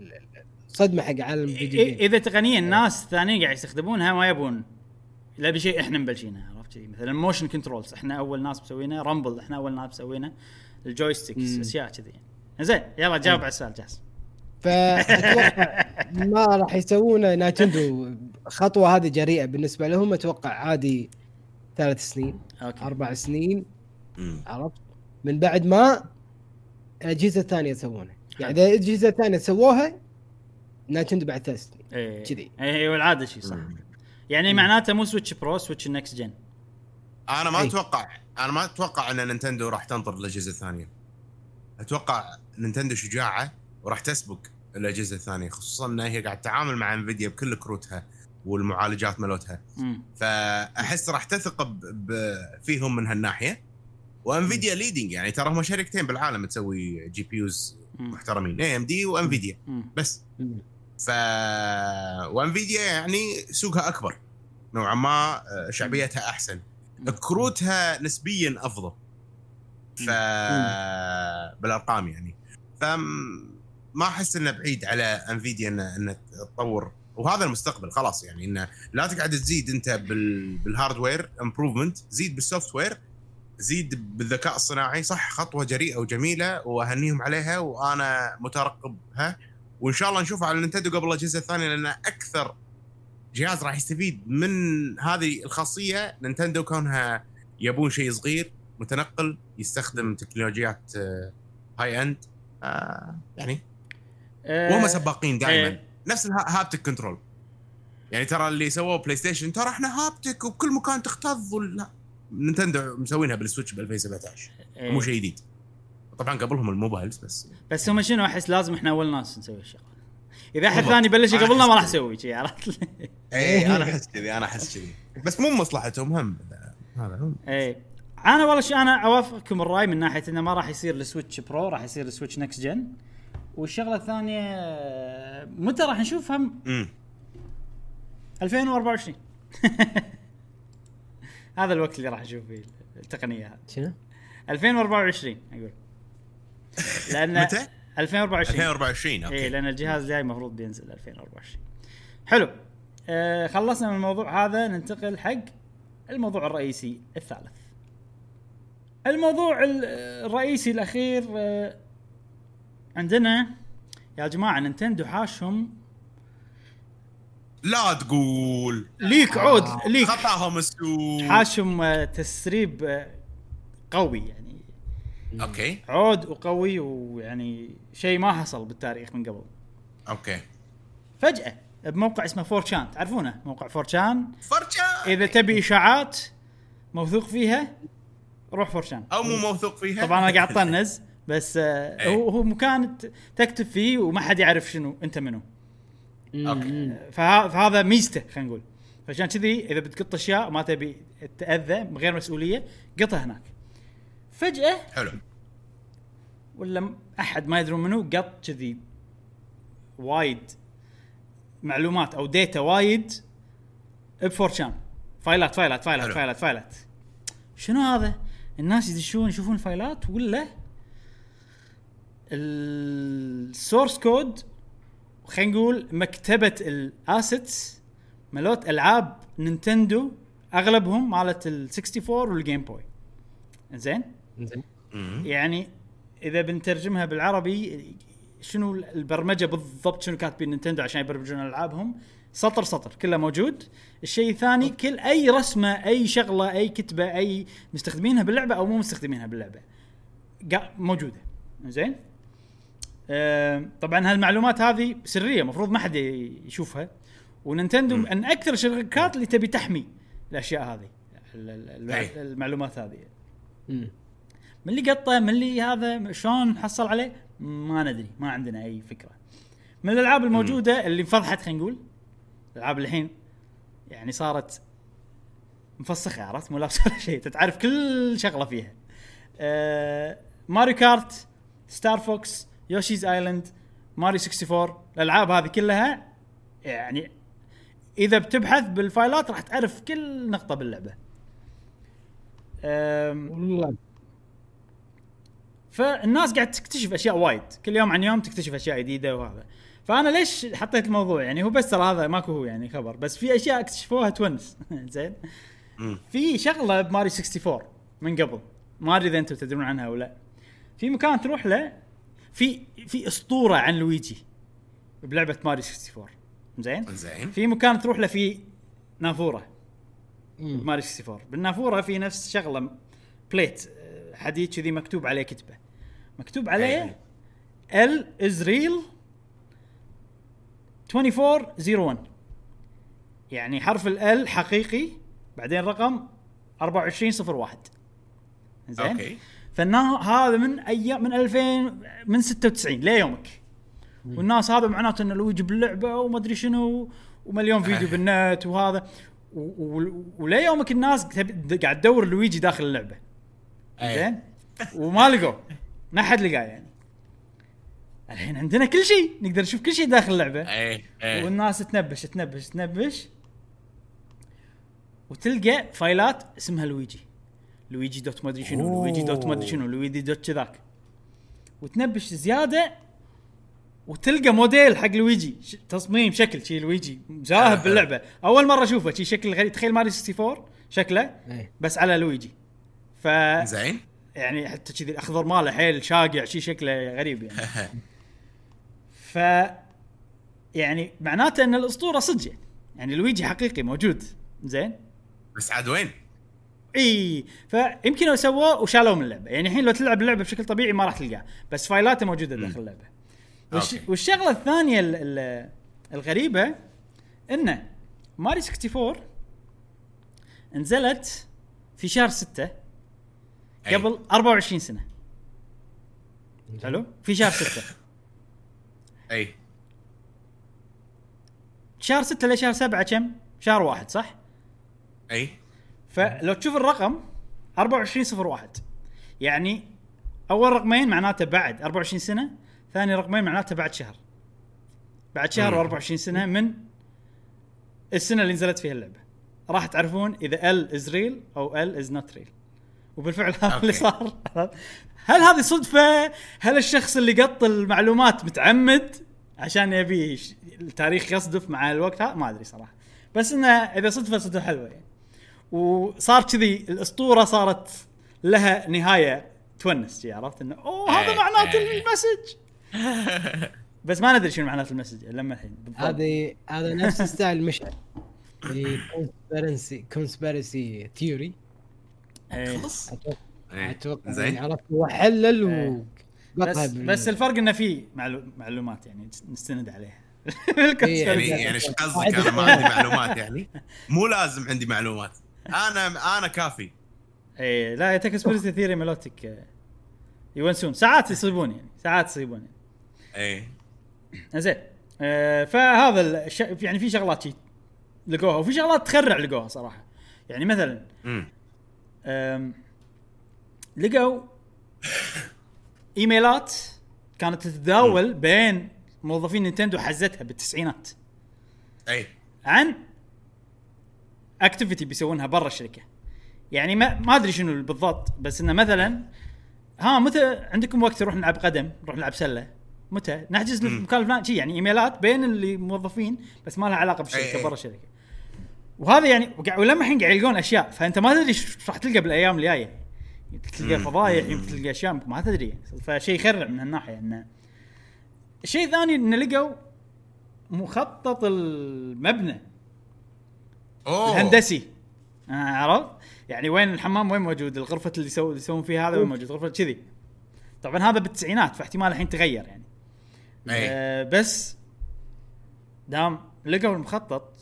صدمة حق عالم ال video game إذا تقنيا الناس الثانيين قاعد يستخدمون ما يبون. لا بشيء إحنا مبلشينه عرفت كذي مثلا ال motion controls إحنا أول ناس مسوينه rumble إحنا أول ناس مسوينه ال joysticks. أشياء كذي. زين يلا جاوب على السؤال جاس فاتوقع ما راح يسوون Nintendo خطوة هذه جريئة بالنسبة لهم أتوقع عادي ثلاث سنين okay. أربع سنين مم. عرفت؟ من بعد ما الأجهزة الثانية يسوونها يعني إذا الأجهزة الثانية سووها Nintendo بعد ثلاث سنين. إيه كذي. إيه والعادة شيء صح. مم. يعني معناته مو Switch Pro Switch ال next gen أنا ما أي. أتوقع أنا ما أتوقع إن Nintendo راح تنطر الأجهزة الثانية. أتوقع Nintendo شجاعة وراح تسبق الأجهزة الثانية خصوصا إن هي قاعد تتعامل مع Nvidia بكل كروتها. والمعالجات مالتها. مم. فأحس راح تثق. فيهم من هالناحية. و Nvidia leading يعني. ترى هم شركتين بالعالم تسوي GPUs. محترمين. AMD و Nvidia. بس. ف و Nvidia يعني سوقها أكبر. نوعا ما آه، شعبيتها أحسن. كروتها نسبيا أفضل. ف بالأرقام يعني. فم ما أحس إنه بعيد على Nvidia ان ان تطور وهذا المستقبل خلاص يعني انه لا تقعد تزيد أنت بال... بال hardware improvement زيد بال software زيد بالذكاء الصناعي صح خطوة جريئة وجميلة وأهنيهم عليها وأنا مترقبها وإن شاء الله نشوفها على Nintendo قبل الأجهزة الثانية لأن أكثر جهاز راح يستفيد من هذه الخاصية Nintendo كونها يبون شيء صغير متنقل يستخدم تكنولوجيات آه، high end آه، يعني آه، وهم سباقين دائما إيه. نفس ال haptic control. يعني ترى اللي سووه PlayStation ترى إحنا haptic وبكل مكان تختض ولا Nintendo مسوينها بال Switch ب 2017 إيه. مو شيء جديد. طبعا قبلهم ال mobiles بس. بس هم شنو أحس لازم إحنا أول ناس نسوي الشغله إذا أحد. ثاني بلش قبلنا ما راح يسوي شيء عرفت؟ اي أنا أحس كذي أنا أحس كذي. بس مو مصلحتهم هم. هذا هم. إيه. أنا والله أنا أوافقكم الرأي من ناحية إنه ما راح يصير ال Switch Pro راح يصير ال Switch next gen والشغلة الثانية متى راح نشوفها؟ امم 2024 هذا الوقت اللي راح نشوف فيه التقنية هذه. شنو؟ 2024 أقول. لأن متى؟ 2024 2024 اي أوكي. لأن الجهاز الجاي المفروض بينزل 2024 حلو. آه خلصنا من الموضوع هذا ننتقل حق الموضوع الرئيسي الثالث. الموضوع ال- الرئيسي الأخير آه عندنا يا جماعة نينتندو حاشهم. لا تقول. leak عود leak. خطاهم السوق حاشهم آه تسريب آه قوي يعني. أوكي. عود وقوي ويعني شيء ما حصل بالتاريخ من قبل. أوكي. فجأة بموقع اسمه 4chan تعرفونه؟ موقع 4chan. فورجة إذا تبي إشاعات موثوق فيها روح 4chan. أو مو موثوق فيها. طبعا أنا قاعد طنز بس آه إيه. هو هو مكان ت- تكتب فيه وما حد يعرف شنو انت منو. أوكي. فه- فهذا ميزته خلينا نقول. فعشان كذي إذا بتقط أشياء ما تبي تاذى من غير مسؤولية قطها هناك. فجأة حلو. ولا أحد ما يدرون منو قط كذي وايد معلومات أو data وايد ب 4chan فايلات فايلات فايلات حلو. فايلات فايلات. شنو هذا؟ الناس يدشون يشوفون الفايلات ولا ال source code خلينا نقول مكتبة ال assets مالوت ألعاب نينتندو أغلبهم مالت ال 64 وال Game Boy زين زين. يعني إذا بنترجمها بالعربي شنو البرمجة بالضبط شنو كاتبين نينتندو عشان يبرمجون ألعابهم؟ سطر سطر كله موجود. الشيء الثاني كل أي رسمة أي شغلة أي كتبة أي مستخدمينها باللعبة أو مو مستخدمينها باللعبة موجودة. زين طبعا هالمعلومات هذه سرية المفروض ما حد يشوفها. ونينتندو من أكثر الشركات اللي تبي تحمي الأشياء هذه. المعلومات هذه. من اللي قطه من اللي هذا شلون حصل عليه؟ ما ندري ما عندنا أي فكرة. من الألعاب الموجودة اللي انفضحت خلينا نقول الألعاب الحين يعني صارت مفسخة عرفت؟ مو لابسة ولا شيء تتعرف كل شغلة فيها. آه Mario Kart Star Fox Yoshi's Island ماريو 64 الألعاب هذه كلها يعني إذا بتبحث بالفايلات راح تعرف كل نقطة باللعبة. فالناس قاعد تكتشف أشياء وايد. كل يوم عن يوم تكتشف أشياء جديدة وهذا. فأنا ليش حطيت الموضوع؟ يعني هو بس ترى هذا ماكو هو يعني خبر بس في أشياء اكتشفوها تونس زين. في شغلة بماري 64 من قبل. ما أدري إذا أنتم تدرون عنها ولا لأ. في مكان تروح له في في أسطورة عن لويجي بلعبة ماري 64 زين زين في مكان تروح له في نافورة. ماري 64 بالنافورة في نفس شغلة بليت آه، حديد كذي مكتوب عليه كتبة. مكتوب عليه L is real 2401 يعني حرف L حقيقي بعدين رقم 2401 زين أوكي. فإلنا هذا من أيام من 2000 من 96 ليومك والناس هذا معناته إنه لويجي باللعبة وما أدري شنو ومليون فيديو بالنت وهذا. وليومك الناس قاعد تدور لويجي داخل اللعبة. أي. زين؟ وما لقوه ما حد لقاه يعني. الحين عندنا كل شيء. نقدر نشوف كل شيء داخل اللعبة. أي أي. والناس تنبش تنبش تنبش وتلقى فايلات اسمها لويجي. لويجي dot ما ادري شنو لويجي dot ما ادري شنو؟ لويجي dot كذاك وتنبش زيادة وتلقى موديل حق لويجي. ش- تصميم شكل شي لويجي زاهب باللعبة. أول مرة أشوفه شي شكل غريب. تخيل ماريو 64 شكله إيه. بس على لويجي. ف زين. يعني حتى كذي الأخضر ماله حيل شاقع شي شكله غريب يعني. ف يعني معناته إن الأسطورة صدق. يعني لويجي حقيقي موجود. زين؟ بس عاد وين؟ إي فيمكن لو سووه وشالوه من اللعبة. يعني الحين لو تلعب اللعبة بشكل طبيعي ما راح تلقاه بس فايلاته موجودة داخل اللعبة. والش... أوكي. والشغلة الثانية ال... ال... الغريبة إنه ماري 64 نزلت في شهر 6 أي. قبل 24 سنة. حلو؟ في شهر 6 أي. شهر 6 لشهر 7 كم؟ شهر واحد صح؟ أي. فلو تشوف الرقم 2401 يعني أول رقمين معناته بعد 24 سنة ثاني رقمين معناته بعد شهر. بعد شهر مم. و24 سنة من السنة اللي نزلت فيها اللعبة. راح تعرفون إذا L is real أو L is not real وبالفعل هذا. اللي صار. هل هذه صدفة؟ هل الشخص اللي قط المعلومات متعمد عشان يبي التاريخ يصدف مع الوقت؟ هذا ما أدري صراحة. بس إنه إذا صدفة صدفة حلوة يعني. وصار كذي الأسطورة صارت لها نهاية تونس عرفت إنه أوه هذا إيه، معناته إيه. ال message بس ما ندري شنو معناته ال message لما الحين بالضبط. هذه هذا نفس style مشعل conspiracy conspiracy theory. خلص أتوقع إيه. أتوقع زين. يعني عرفت هو حلل إيه. وقطها بس بس الفرق إنه في معلو... معلومات يعني نستند عليها يعني- يعني إيش قصدك أنا ما عندي معلومات يعني؟ مو لازم عندي معلومات أنا أنا كافي. إيه لا هي conspiracy theory مالوتك يونسون ساعات يصيبون يعني ساعات يصيبون يعني اي زين آه فهذا الش... يعني في شغلات شي لقوها وفي شغلات تخرع لقوها صراحة. يعني مثلا امم آم، لقوا إيميلات كانت تتداول بين موظفين نينتندو حزتها بالتسعينات. اي عن activity بيسوونها برا الشركة. يعني ما ما أدري شنو بالضبط بس إنه مثلا ها متى عندكم وقت نروح نلعب قدم نروح نلعب سلة؟ متى؟ نحجز. المكان الفلاني شي يعني إيميلات بين اللي موظفين بس ما لها علاقة بالشركة. برا الشركة. وهذا يعني ولما الحين قاعد يلقون أشياء فأنت ما تدري إيش راح تلقى بالأيام الجاية. تلقى. فضايح تلقى أشياء ما تدري. فشيء يخرع من هالناحية انه الشيء الثاني انه لقوا مخطط المبنى. أوه الهندسي آه عرفت؟ يعني وين الحمام وين موجود؟ الغرفة اللي يسوون اللي يسوون فيها هذا وين موجود؟ غرفة كذي. طبعا هذا بالتسعينات فاحتمال الحين تغير يعني. أي. آه بس دام لقوا المخطط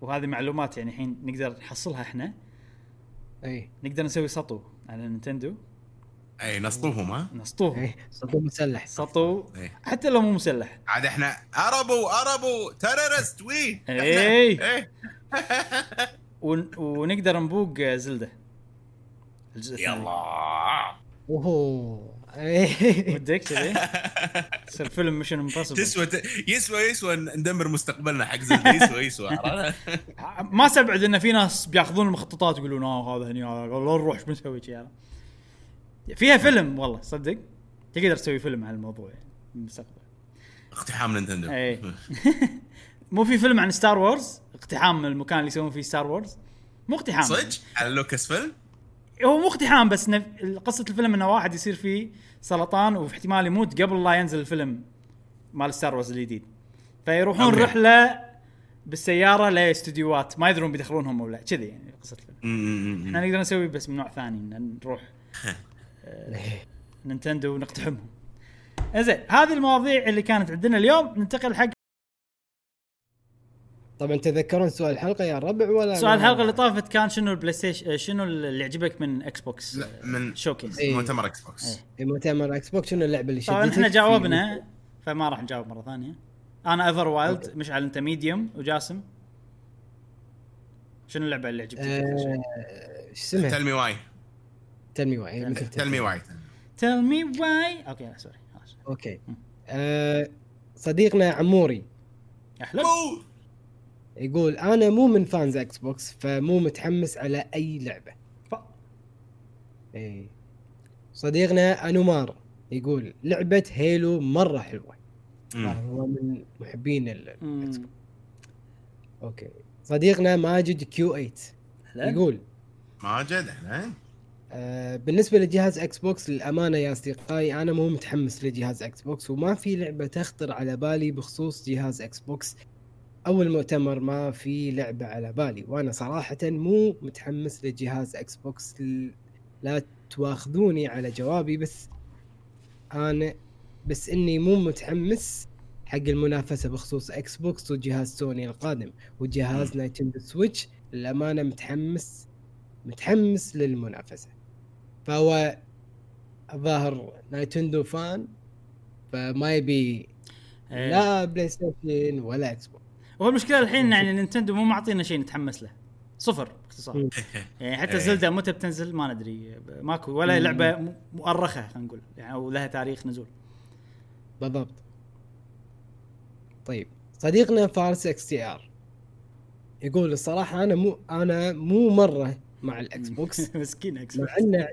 وهذه معلومات يعني الحين نقدر نحصلها إحنا اي نقدر نسوي سطو على نينتندو اي نسطوهم ها نسطوه اي سطو مسلح سطو إي. حتى لو مو مسلح عاد إحنا Arab Arab terrorist وي إحنا- إي. إيه. ون... ونقدر نبوق آه، زلدة. الجزء الثاني. يلا. اوه. ودك كذي. يصير فيلم Mission Impossible تسوى يسوى يسوى ندمر مستقبلنا حق زلدة. يسوى يسوى؟ ما استبعد إن في ناس بيأخذون المخططات ويقولون آه هذا هني هذا لا نروح إيش بنسوي هذا فيها فيلم والله صدق. تقدر تسوي فيلم على الموضوع يعني بالمستقبل اقتحام نينتندو. اي مو في فيلم عن ستار وورز اقتحام المكان اللي يسوون فيه ستار وورز مو اقتحام. صدق؟ على لوكاس فيلم؟ هو مو اقتحام بس نف... قصة الفيلم إنه واحد يصير فيه سرطان واحتمال يموت قبل لا ينزل الفيلم مال ستار وورز الجديد. فيروحون okay. رحلة بالسيارة لاستديوهات ما يدرون بيدخلونهم ولا كذي يعني قصة الفيلم. إحنا. نقدر نسوي بس من نوع ثاني نروح. نينتندو ونقتحمهم. زين هذه المواضيع اللي كانت عندنا اليوم. ننتقل حق طبعا تذكرون سؤال الحلقة يا الربع ولا سؤال الحلقة اللي طافت كان شنو البلاي ستيشن شنو اللي عجبك من إكس بوكس لا، من showcase إيه. مؤتمر إكس بوكس إيه. في مؤتمر إكس بوكس شنو اللعبة اللي طبعا شدتك إحنا في- جاوبنا فما راح نجاوب مرة ثانية. أنا Everwild. مشعل أنت Medium وجاسم. شنو اللعبة اللي عجبتك؟ آه، إيش اسمها؟ Tell Me Why Tell Me Why مثل Tell Me Why Tell Me Why okay sorry okay. آه، صديقنا عموري. أوه. يقول أنا مو من fans إكس بوكس فمو متحمس على أي لعبة. ف- إي. صديقنا أنومار يقول لعبة Halo مرة حلوة. هو من محبين. الاكس بوكس okay. صديقنا ماجد Q 8 أحلى. يقول ماجد إحنا آه بالنسبة لجهاز إكس بوكس للأمانة يا أصدقائي أنا مو متحمس لجهاز إكس بوكس وما في لعبة تخطر على بالي بخصوص جهاز إكس بوكس اول مؤتمر ما في لعبة على بالي وأنا صراحة مو متحمس لجهاز إكس بوكس لا تواخذوني على جوابي بس أنا بس إني مو متحمس حق المنافسة بخصوص إكس بوكس وجهاز سوني القادم وجهاز نايتندو سويتش للأمانة متحمس متحمس للمنافسة. فهو الظاهر نايتندو fan فما يبي إيه. لا بلاي ستيشن ولا إكس بوكس وهو المشكلة الحين يعني نينتندو مو معطينا شيء نتحمس له. صفر باختصار. يعني حتى إيه. زلدا متى بتنزل؟ ما ندري. ماكو ولا مم. لعبة مؤرخة خلينا نقول. يعني أو لها تاريخ نزول. بالضبط. طيب. صديقنا فارس XTR يقول الصراحة أنا مو أنا مو مرة مع الإكس بوكس. مسكين إكس مع إنه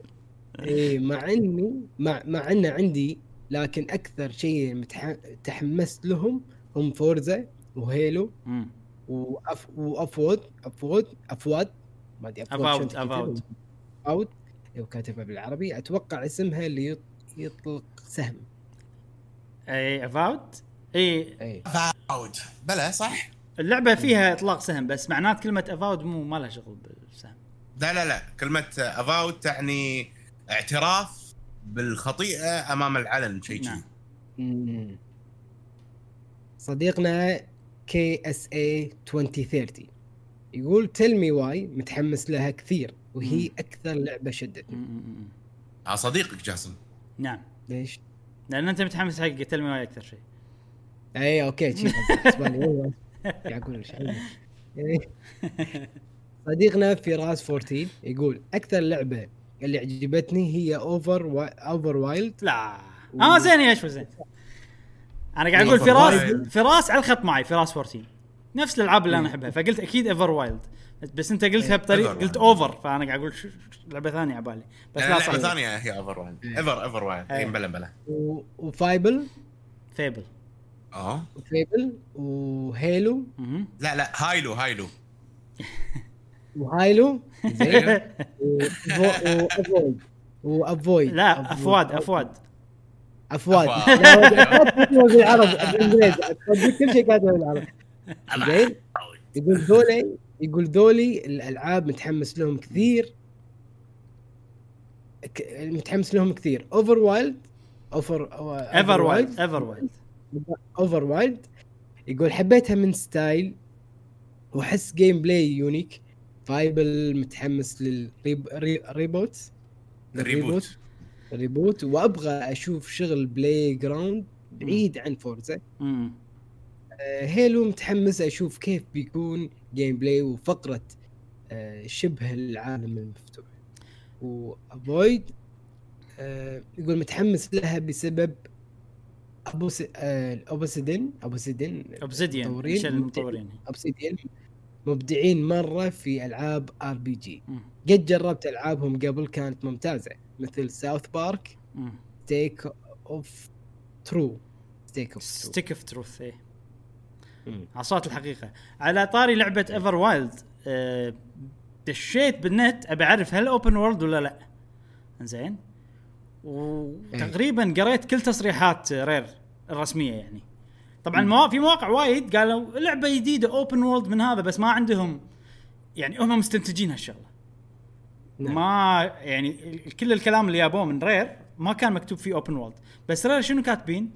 إيه مع اني مع مع إنه عندي لكن أكثر شيء متح... تحمست لهم هم Forza و Halo مم. و Av... و Avowed Avowed Avowed ما أدري تكتب. Avowed. Avowed لو كاتبها بالعربي أتوقع اسمها اللي يط... يطلق سهم. أي Avowed إي. أي. Avowed بلا صح؟ اللعبة فيها إطلاق سهم بس معنات كلمة Avowed مو ما لها شغل بالسهم. لا لا لا. كلمة Avowed تعني اعتراف بالخطيئة أمام العلن شيء نعم. صديقنا KSA 2030 يقول Tell Me Why متحمس لها كثير. وهي مم. أكثر لعبة شدتني. م. آه صديقك جاسم نعم. ليش؟ لأن أنت متحمس حق Tell Me Why أكثر شيء. اي okay. شي بالنسبة لي والله. قاعد أقول إيش عندك؟ إيه. صديقنا فراس 14 يقول أكثر لعبة اللي عجبتني هي Over W... Over Wild لا آه زين يا شوي زين. أنا قاعد أقول. فراس فراس. على الخط معي فراس 14 نفس الألعاب اللي أنا أحبها فقلت أكيد Everwild بس أنت قلتها إيه، بطريقه. قلت Over فأنا قاعد أقول لعبة ثانية على بالي. بس لا لعبة ثانية هي Everwild إيه. Ever Everwild إيه. اي بلا بلا. و Fable Fable آه. و Fable و Halo. لا لا Halo Halo و Halo زين. و Avowed و Avowed لا Avowed Avowed. Avowed. بالعربي بالانجليزي كل شيء كاتبه بالعربي زين؟ يقول ذولي يقول ذولي الألعاب متحمس لهم كثير. ك- متحمس لهم كثير. Over Wild Over Everwild Everwild Over Wild يقول حبيتها من style وأحس gameplay unique Fable متحمس لل reboot. ال reboot reboot وأبغى أشوف شغل Playground بعيد عن Forza مم. آه، Halo متحمس أشوف كيف بيكون gameplay وفقرة آه، شبه العالم المفتوح. و Avowed يقول متحمس لها بسبب ابو س... آه، Obsidian Obsidian Obsidian المطورين Obsidian مبدعين مرة في ألعاب RPG. قد جربت ألعابهم قبل كانت ممتازة. مثل South Park. Stick of Tru Stick of Tru Stick of Truth إيه. عصات الحقيقة. على طاري لعبة Everwild أه دشيت بالنت أبي أعرف هل open world ولا لا. زين وتقريبا قريت كل تصريحات Rare الرسمية يعني. طبعا موا... في مواقع وايد قالوا لعبه جديدة open world من هذا بس ما عندهم يعني هم مستنتجين هالشغلة نعم. ما يعني كل الكلام اللي جابوه من Rare ما كان مكتوب فيه open world بس Rare شنو كاتبين؟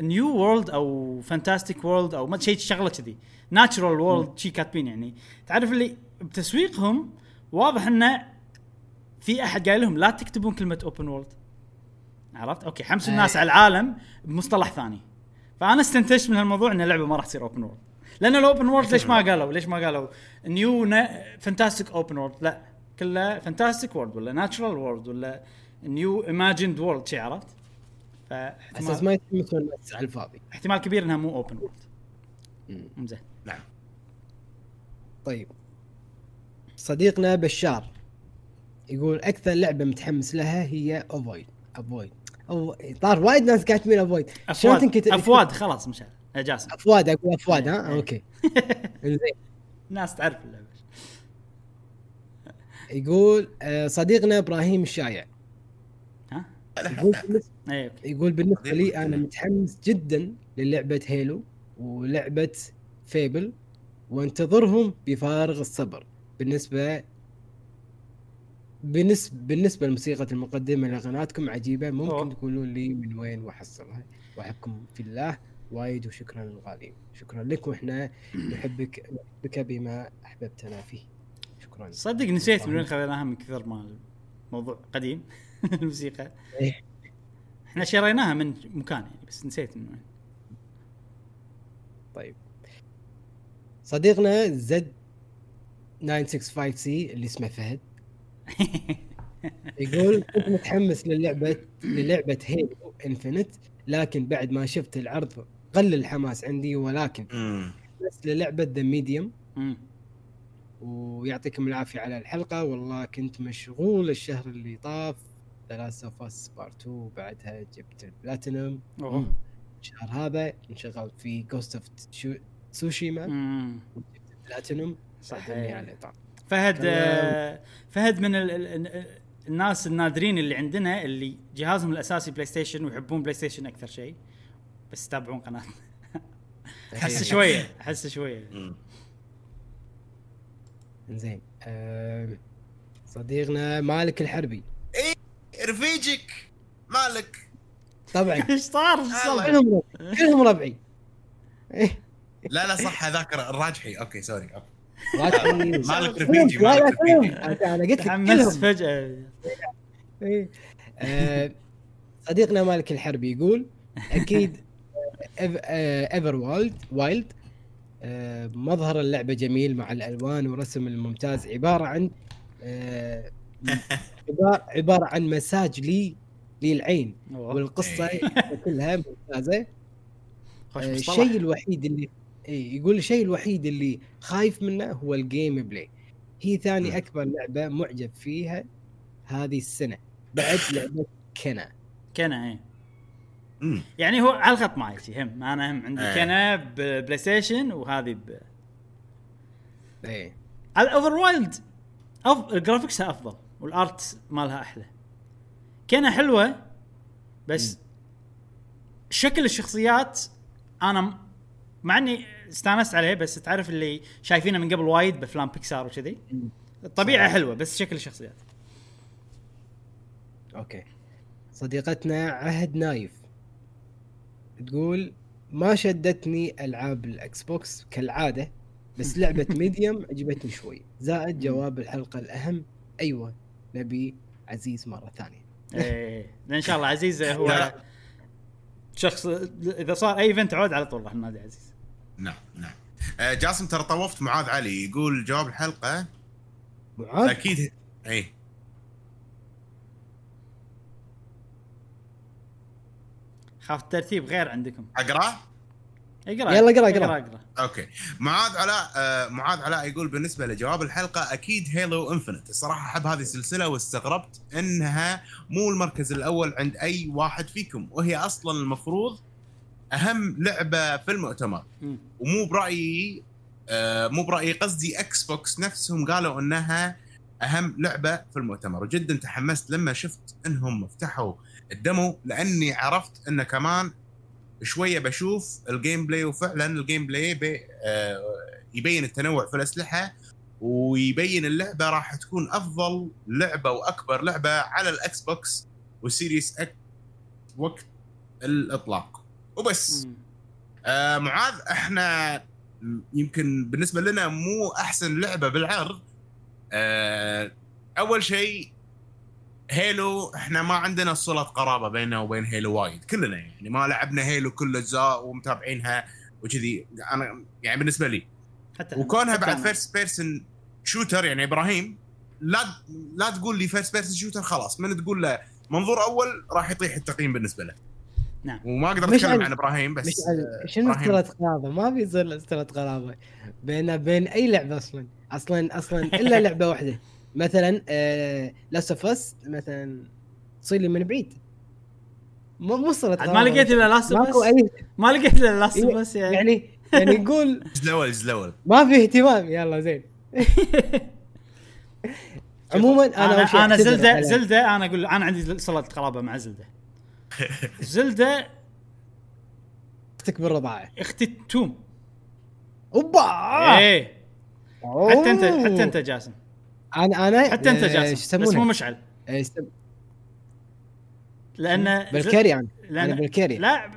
new world أو fantastic world أو ما شيء شغلة كذي natural world شي كاتبين يعني تعرف اللي بتسويقهم واضح إنه في أحد قايل لهم لا تكتبون كلمة open world عرفت؟ أوكي حمسوا الناس أي. على العالم بمصطلح ثاني فأنا استنتجت من هالموضوع إن اللعبة ما راح تصير open world لأن ال open world ليش ما قالوا؟ ليش ما قالوا؟ new fantastic open world؟ لا كله fantastic world ولا natural world ولا new imagined world شي عرفت؟ أساس ما الناس على الفاضي. احتمال كبير إنها مو open world. زين. نعم. طيب. صديقنا بشار يقول أكثر لعبة متحمس لها هي Avowed Avowed أو طار وايد ناس كاتبين Avowed شلون Avowed تنكتب Avowed خلاص مشعل يا جاسم. Avowed أقول Avowed ها؟ إيه. okay. زين الناس تعرف اللعبة. يقول آه، صديقنا إبراهيم الشايع. ها؟ يقول بالنسبة okay. يقول بالنسبة لي. أنا متحمس جدا للعبة Halo ولعبة فيبل وأنتظرهم بفارغ الصبر. بالنسبة بالنسبة بالنسبة لموسيقى المقدمة لقناتكم عجيبة ممكن أوه. تقولون لي من وين واحصلها وأحبكم في الله وايد وشكرا للغالين شكرا لك وإحنا نحبك نحبك بما أحببتنا فيه. شكرا. صدق نسيت من وين خذيناها من كثر ما الموضوع قديم الموسيقى. إيه. إحنا شريناها من مكان يعني بس نسيت من وين. طيب. صديقنا Z 965 C اللي اسمه فهد. يقول كنت متحمس للعبة للعبة Halo Infinite لكن بعد ما شفت العرض قل الحماس عندي ولكن. بس للعبة The Medium. ويعطيكم العافية على الحلقة والله كنت مشغول الشهر اللي طاف The Last of Part 2 وبعدها جبت البلاتينوم. الشهر هذا انشغلت في Ghost of Tsushima مم. بلاتينوم صحيح. على الطاري. فهد آه، فهد من ال ال الناس النادرين اللي عندنا اللي جهازهم الأساسي PlayStation ويحبون PlayStation أكثر شيء بس يتابعون قناة. أحس شوية أحس شوية. زين أه صديقنا مالك الحربي. رفيجك مالك. طبعا. إيش صار؟ كلهم ربعي كلهم ربعي. إيه، لا لا صح هذاك الراجحي. okay sorry okay. مالك رفيجي مالك رفيجي أنا أنا قلت لك تحمست فجأة إيه. آه، صديقنا مالك الحربي يقول أكيد Everwild wild مظهر اللعبة جميل مع الألوان ورسم الممتاز عبارة عن عبارة عن مساج لي للعين. والقصة إيه. كلها ممتازة. الشيء الوحيد اللي اي يقول الشيء الوحيد اللي خايف منه هو ال gameplay هي ثاني مم. أكبر لعبة معجب فيها هذه السنة بعد لعبة Kena Kena إيه مم. يعني هو على الخط معي هم أنا هم عندي إيه. Kena ب PlayStation وهذه ب اي ال Everwild أف... graphics ها أفضل وال art مالها أحلى Kena حلوة بس شكل الشخصيات أنا م- مع إني استانست عليه بس تعرف اللي شايفينه من قبل وايد بأفلام بيكسار وكذي. الطبيعه. حلوة بس شكل الشخصيات. okay. صديقتنا عهد نايف تقول ما شدتني ألعاب ال Xbox كالعادة بس لعبة Medium عجبتني شوي. زائد جواب الحلقة الأهم أيوه نبي عزيز مرة ثانية. إيه لأن إن شاء الله عزيز هو. شخص إذا صار أي event عود على طول راح ننادي عزيز. نعم نعم. آه، جاسم ترى طوفت معاذ علي. يقول جواب الحلقة. معاذ؟ أكيد. إيه. إي. خاف الترتيب غير عندكم. اقراه اقرأ. يلا اقرأ، اقرأ. اقرأ. اقرأ. okay. معاذ علاء آه معاذ علاء يقول بالنسبة لجواب الحلقة أكيد Halo Infinite الصراحة أحب هذه السلسلة واستغربت إنها مو المركز الأول عند أي واحد فيكم وهي أصلا المفروض أهم لعبة في المؤتمر. ومو برأيي آه مو برأيي قصدي Xbox نفسهم قالوا إنها أهم لعبة في المؤتمر. وجدا تحمست لما شفت إنهم فتحوا ال demo لأني عرفت انه كمان شوية بشوف ال gameplay وفعلا ال gameplay بي آه يبين التنوع في الأسلحة ويبين اللعبة راح تكون أفضل لعبة وأكبر لعبة على ال Xbox وال Series X وقت الإطلاق. وبس. آه معاذ إحنا يمكن بالنسبة لنا مو أحسن لعبة بالعرض آه أول شيء Halo إحنا ما عندنا صلة قرابة بيننا وبين Halo وايد كلنا يعني ما لعبنا Halo كل الاجزاء ومتابعينها وكذي أنا يعني بالنسبة لي حتى وكونها حتى بعد. first person shooter يعني إبراهيم لا لا تقول لي first person shooter خلاص من تقول له منظور أول راح يطيح التقييم بالنسبة له نعم. وما أقدر أتكلم عن- عن إبراهيم بس مش آه، شنو صلة قرابة؟ ما في صلة صلة قرابة بين بين أي لعبة أصلا؟ أصلا أصلا إلا لعبة واحدة. مثلا آه Last of Us مثلا تصير لي من بعيد. مو مو عاد ما لقيت إلا Last of Us أي ما لقيت إلا Last of Us بس يعني. يعني يعني نقول الجزء الأول الجزء الأول ما في اهتمام. يلا زين. عموما أنا أنا زلده زلدة أنا أقول أنا عندي صله قرابه مع زلدة. زلدة أختك بالرضاعة. أختي توم أوبا! إيه. حتى انت أوه. حتى أنت جاسم. أنا أنا حتى أنت شو جاسم بس مو؟ مشعل. يسم- لأن بالكاري أنا لأن أنا بالكاري لا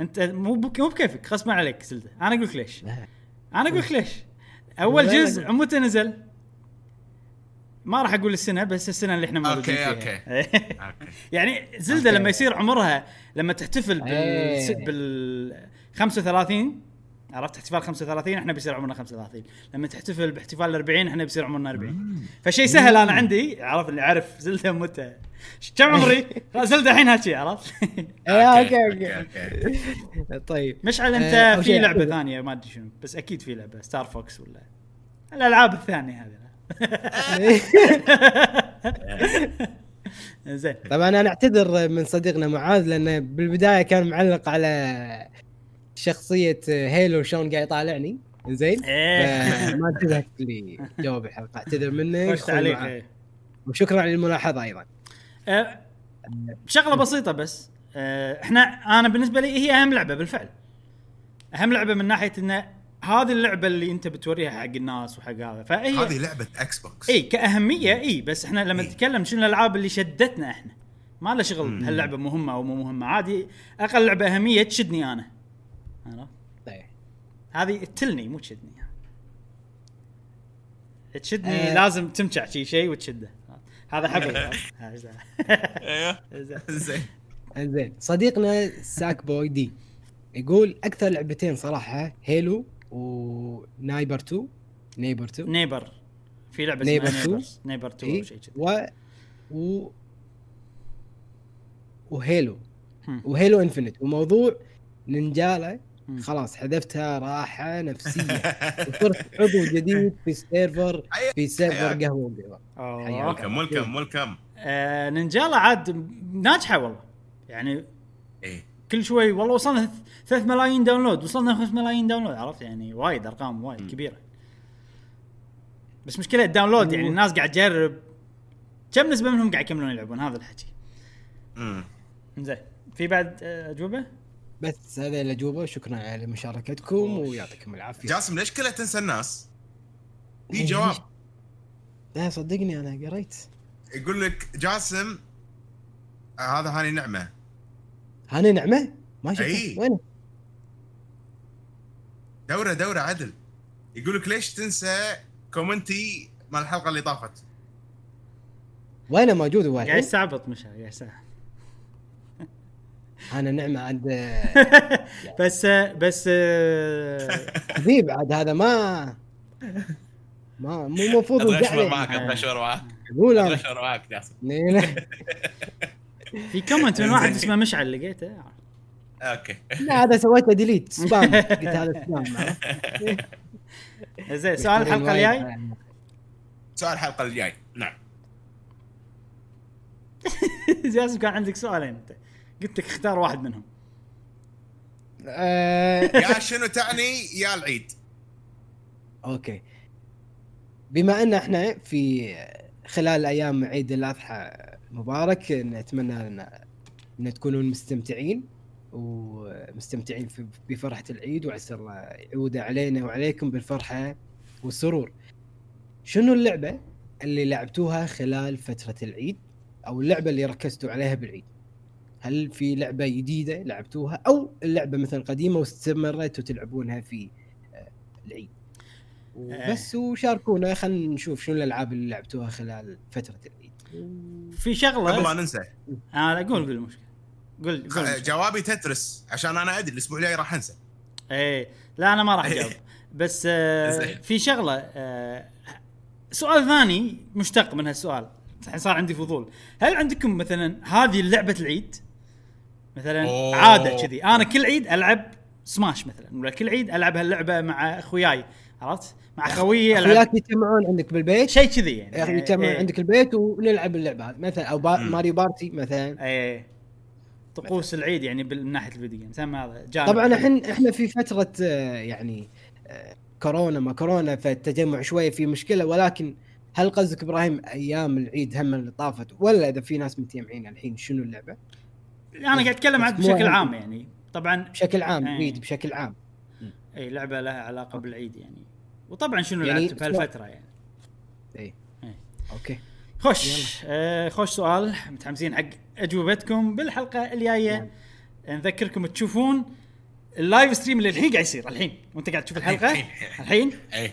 أنت مو بك مو بكيفك غصبا عليك Zelda. أنا أقول لك ليش. أنا أقول لك ليش. أول جزء. متى نزل. ما راح أقول السنة بس السنة اللي إحنا موجودين أوكي، فيها. أوكي. يعني Zelda. لما يصير عمرها لما تحتفل بال إيه. بال 35 عرفت؟ احتفال 35 إحنا بيصير عمرنا 35 لما تحتفل باحتفال ال 40 إحنا بيصير عمرنا 40 فشيء سهل أنا عندي عرفت؟ اللي عارف Zelda متى. كم عمري؟ Zelda الحين هاتشي عرفت؟ إيه، أوكي أوكي طيب. مشعل أنت آه، في لعبة. ثانية ما أدري شنو بس أكيد في لعبة Star Fox ولا الألعاب الثانية هذه. زين. طبعا أنا أعتذر من صديقنا معاذ لأنه بالبداية كان معلق على شخصية Halo شلون قاعد يطالعني. زين؟ إيه. ما انتبهت لي جواب الحلقة. أعتذر منك. إيه. وشكرا على الملاحظة أيضا. أه، شغلة بسيطة بس. أه، إحنا أنا بالنسبة لي هي أهم لعبة بالفعل. أهم لعبة من ناحية ان هذه اللعبة اللي انت بتوريها حق الناس وحق هذا فهي هذه لعبة Xbox إي كأهمية إي بس إحنا لما. نتكلم شنو الألعاب اللي شدتنا إحنا ما له شغل مم. هاللعبه مهمة أو مو مهمة عادي أقل لعبة أهمية تشدني أنا عرفت طيب. هذه تشدني مو تشدني تشدني آه. لازم تمشع شي شيء وتشده هذا حبل. أيوه زين. زين زين صديقنا ساك بوي دي يقول أكثر لعبتين صراحة هيلو ونايبر 2 نيبر 2 نيبر. في لعبة نيبر اسمها 2. نيبر نيبر 2 إيه. أو شيء كذي. و و وهيلو. هم. وهيلو انفنت وموضوع نينجالا. مم. خلاص حذفتها راحة نفسية. وصرت عضو جديد في السيرفر في server. قهوة. welcome welcome welcome آه Ninjala عاد ناجحة والله. يعني إيه. كل شوي والله وصلنا 3 ملايين download وصلنا 5 ملايين download عرفت؟ يعني وايد أرقام وايد. كبيرة. بس مشكلة ال download يعني الناس قاعد تجرب. كم نسبة منهم قاعد يكملون يلعبون؟ هذا الحكي. امم زين في بعد آه، أجوبة؟ بس هذه الأجوبة شكرا على مشاركتكم ويعطيكم العافية. جاسم ليش كلها تنسى الناس؟ في إيه، جواب؟ لا صدقني أنا قريت. يقول لك جاسم آه، هذا هاني نعمة. هاني نعمة؟ ما شفته أي. وين؟ دورة دورة عدل. يقول لك ليش تنسى comment ي مال الحلقة اللي طافت؟ وينه موجود هو قاعد يستعبط مش قاعد يستعبط. هاني نعمة عند بس بس حبيب عاد هذا ما ما مو المفروض اشمر معك اشمر معك. قول أنا. معك جاسم. لا. في كومنت من واحد اسمه مشعل لقيته؟ أوكي. لا، هذا سويته ديليت سبام قلت هذا سبام؟ زين سؤال الحلقة الجاي؟ سؤال الحلقة الجاي. نعم. جاسم كان عندك سؤالين أنت؟ قلت لك اختار واحد منهم. آه، يا شنو تعني يا العيد؟ أوكي. بما إن إحنا في خلال أيام عيد الأضحى المبارك نتمنى ان إن تكونون مستمتعين ومستمتعين بفرحه العيد وعسى الله يعود علينا وعليكم بالفرحة والسرور. شنو اللعبة اللي لعبتوها خلال فترة العيد أو اللعبة اللي ركزتوا عليها بالعيد؟ هل في لعبة جديدة لعبتوها أو اللعبه مثلا قديمة واستمريتوا تلعبونها في آه، العيد؟ بس وشاركونا خلينا نشوف شنو الألعاب اللي لعبتوها خلال فترة العيد. في قبل شغله لا ننسى. أنا أقول قول المشكلة. قول قول. جوابي تترس عشان أنا أدري الأسبوع الجاي راح أنسى. إيه لا أنا ما راح أجاوب. بس آه. في شغلة آه سؤال ثاني مشتق من هالسؤال. الحين صار عندي فضول. هل عندكم مثلا هذه لعبة العيد؟ مثلا أوه. عادة كذي. أنا كل عيد ألعب سماش مثلا ولا كل عيد ألعب هاللعبة مع أخوياي. عرفت؟ مع خويي العب أخوياك يجتمعون عندك بالبيت؟ شيء كذي يعني. يعني يجتمعون إيه. عندك البيت ونلعب اللعبة هذه. مثلا أو با. Mario Party مثلا. إيه. طقوس العيد يعني من ناحية ال video games هذا طبعا الحين إحنا في فترة آه، يعني آه، كورونا ما كورونا فالتجمع شوية في مشكلة. ولكن هل قصدك إبراهيم أيام العيد هم اللي طافت؟ ولا إذا في ناس متجمعين الحين شنو اللعبة؟ أنا قاعد أتكلم عن بس مو بشكل عندي. عام يعني. طبعا بشكل عام إيه. عيد بشكل عام. اي لعبة لها علاقة بالعيد يعني. وطبعا شنو يعني لعبت بهالفتره يعني. اي إيه. أوكي. خوش. آه خوش سؤال متحمسين حق أجوبتكم بالحلقة الجاية. نذكركم تشوفون ال live stream اللي الحين قاعد يصير الحين. وأنت قاعد تشوف الحلقة؟ الحين. الحين؟ إيه.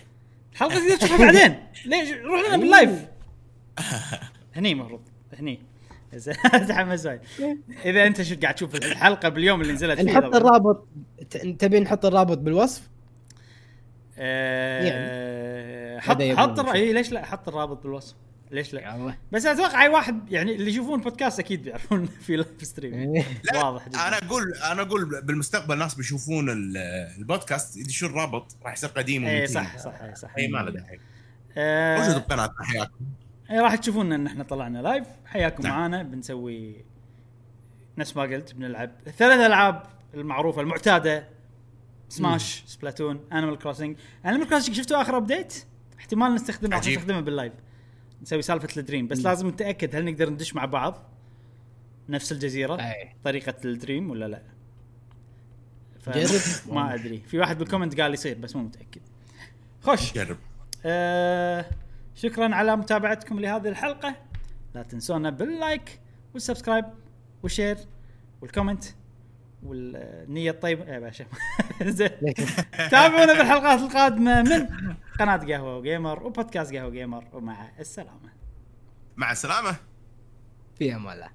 الحلقة تقدر تشوفها بعدين. ليش؟ روح لنا بال live. هني المفروض هني. زين، تحمس وايد إذا أنت شو قاعد تشوف الحلقة باليوم اللي نزلت فيه؟ نحط. الرابط. ت- تبي نحط الرابط بالوصف؟ آه، حط حط. إي، ليش لا؟ حط الرابط بالوصف. ليش لا؟ الله بس أتوقع أي واحد يعني اللي يشوفون بودكاست أكيد بيعرفون في live stream إيه. واضح جدا. أنا أقول أنا أقول بالمستقبل ناس بيشوفون ال- البودكاست يدشون الرابط راح يصير قديم اي ومتين. صح صح اي صح. اي ما له داعي. آه، موجود بقناتنا حياكم إي، راح تشوفون إن إحنا طلعنا live حياكم نعم. معانا. بنسوي نفس ما قلت بنلعب ثلاث ألعاب المعروفة المعتادة. Smash Splatoon Animal Crossing Animal Crossing شفتوا آخر update احتمال نستخدمه راح عجيب. نستخدمه بال live نسوي سالفة ال dream. بس لازم نتأكد هل نقدر ندش مع بعض نفس الجزيرة؟ أي. طريقة ال dream ولا لا؟ ف- جرب. ما أدري. في واحد بال comment قال يصير بس مو متأكد. خوش. جرب. آه شكرا على متابعتكم لهذه الحلقة. لا تنسونا بال like وال subscribe وال share وال comment والنية الطيبة يا باشا زين. تابعونا بالحلقات القادمة من قناة قهوة وجيمر وبودكاست قهوة جيمر ومع السلامة. مع السلامة. في أمان الله.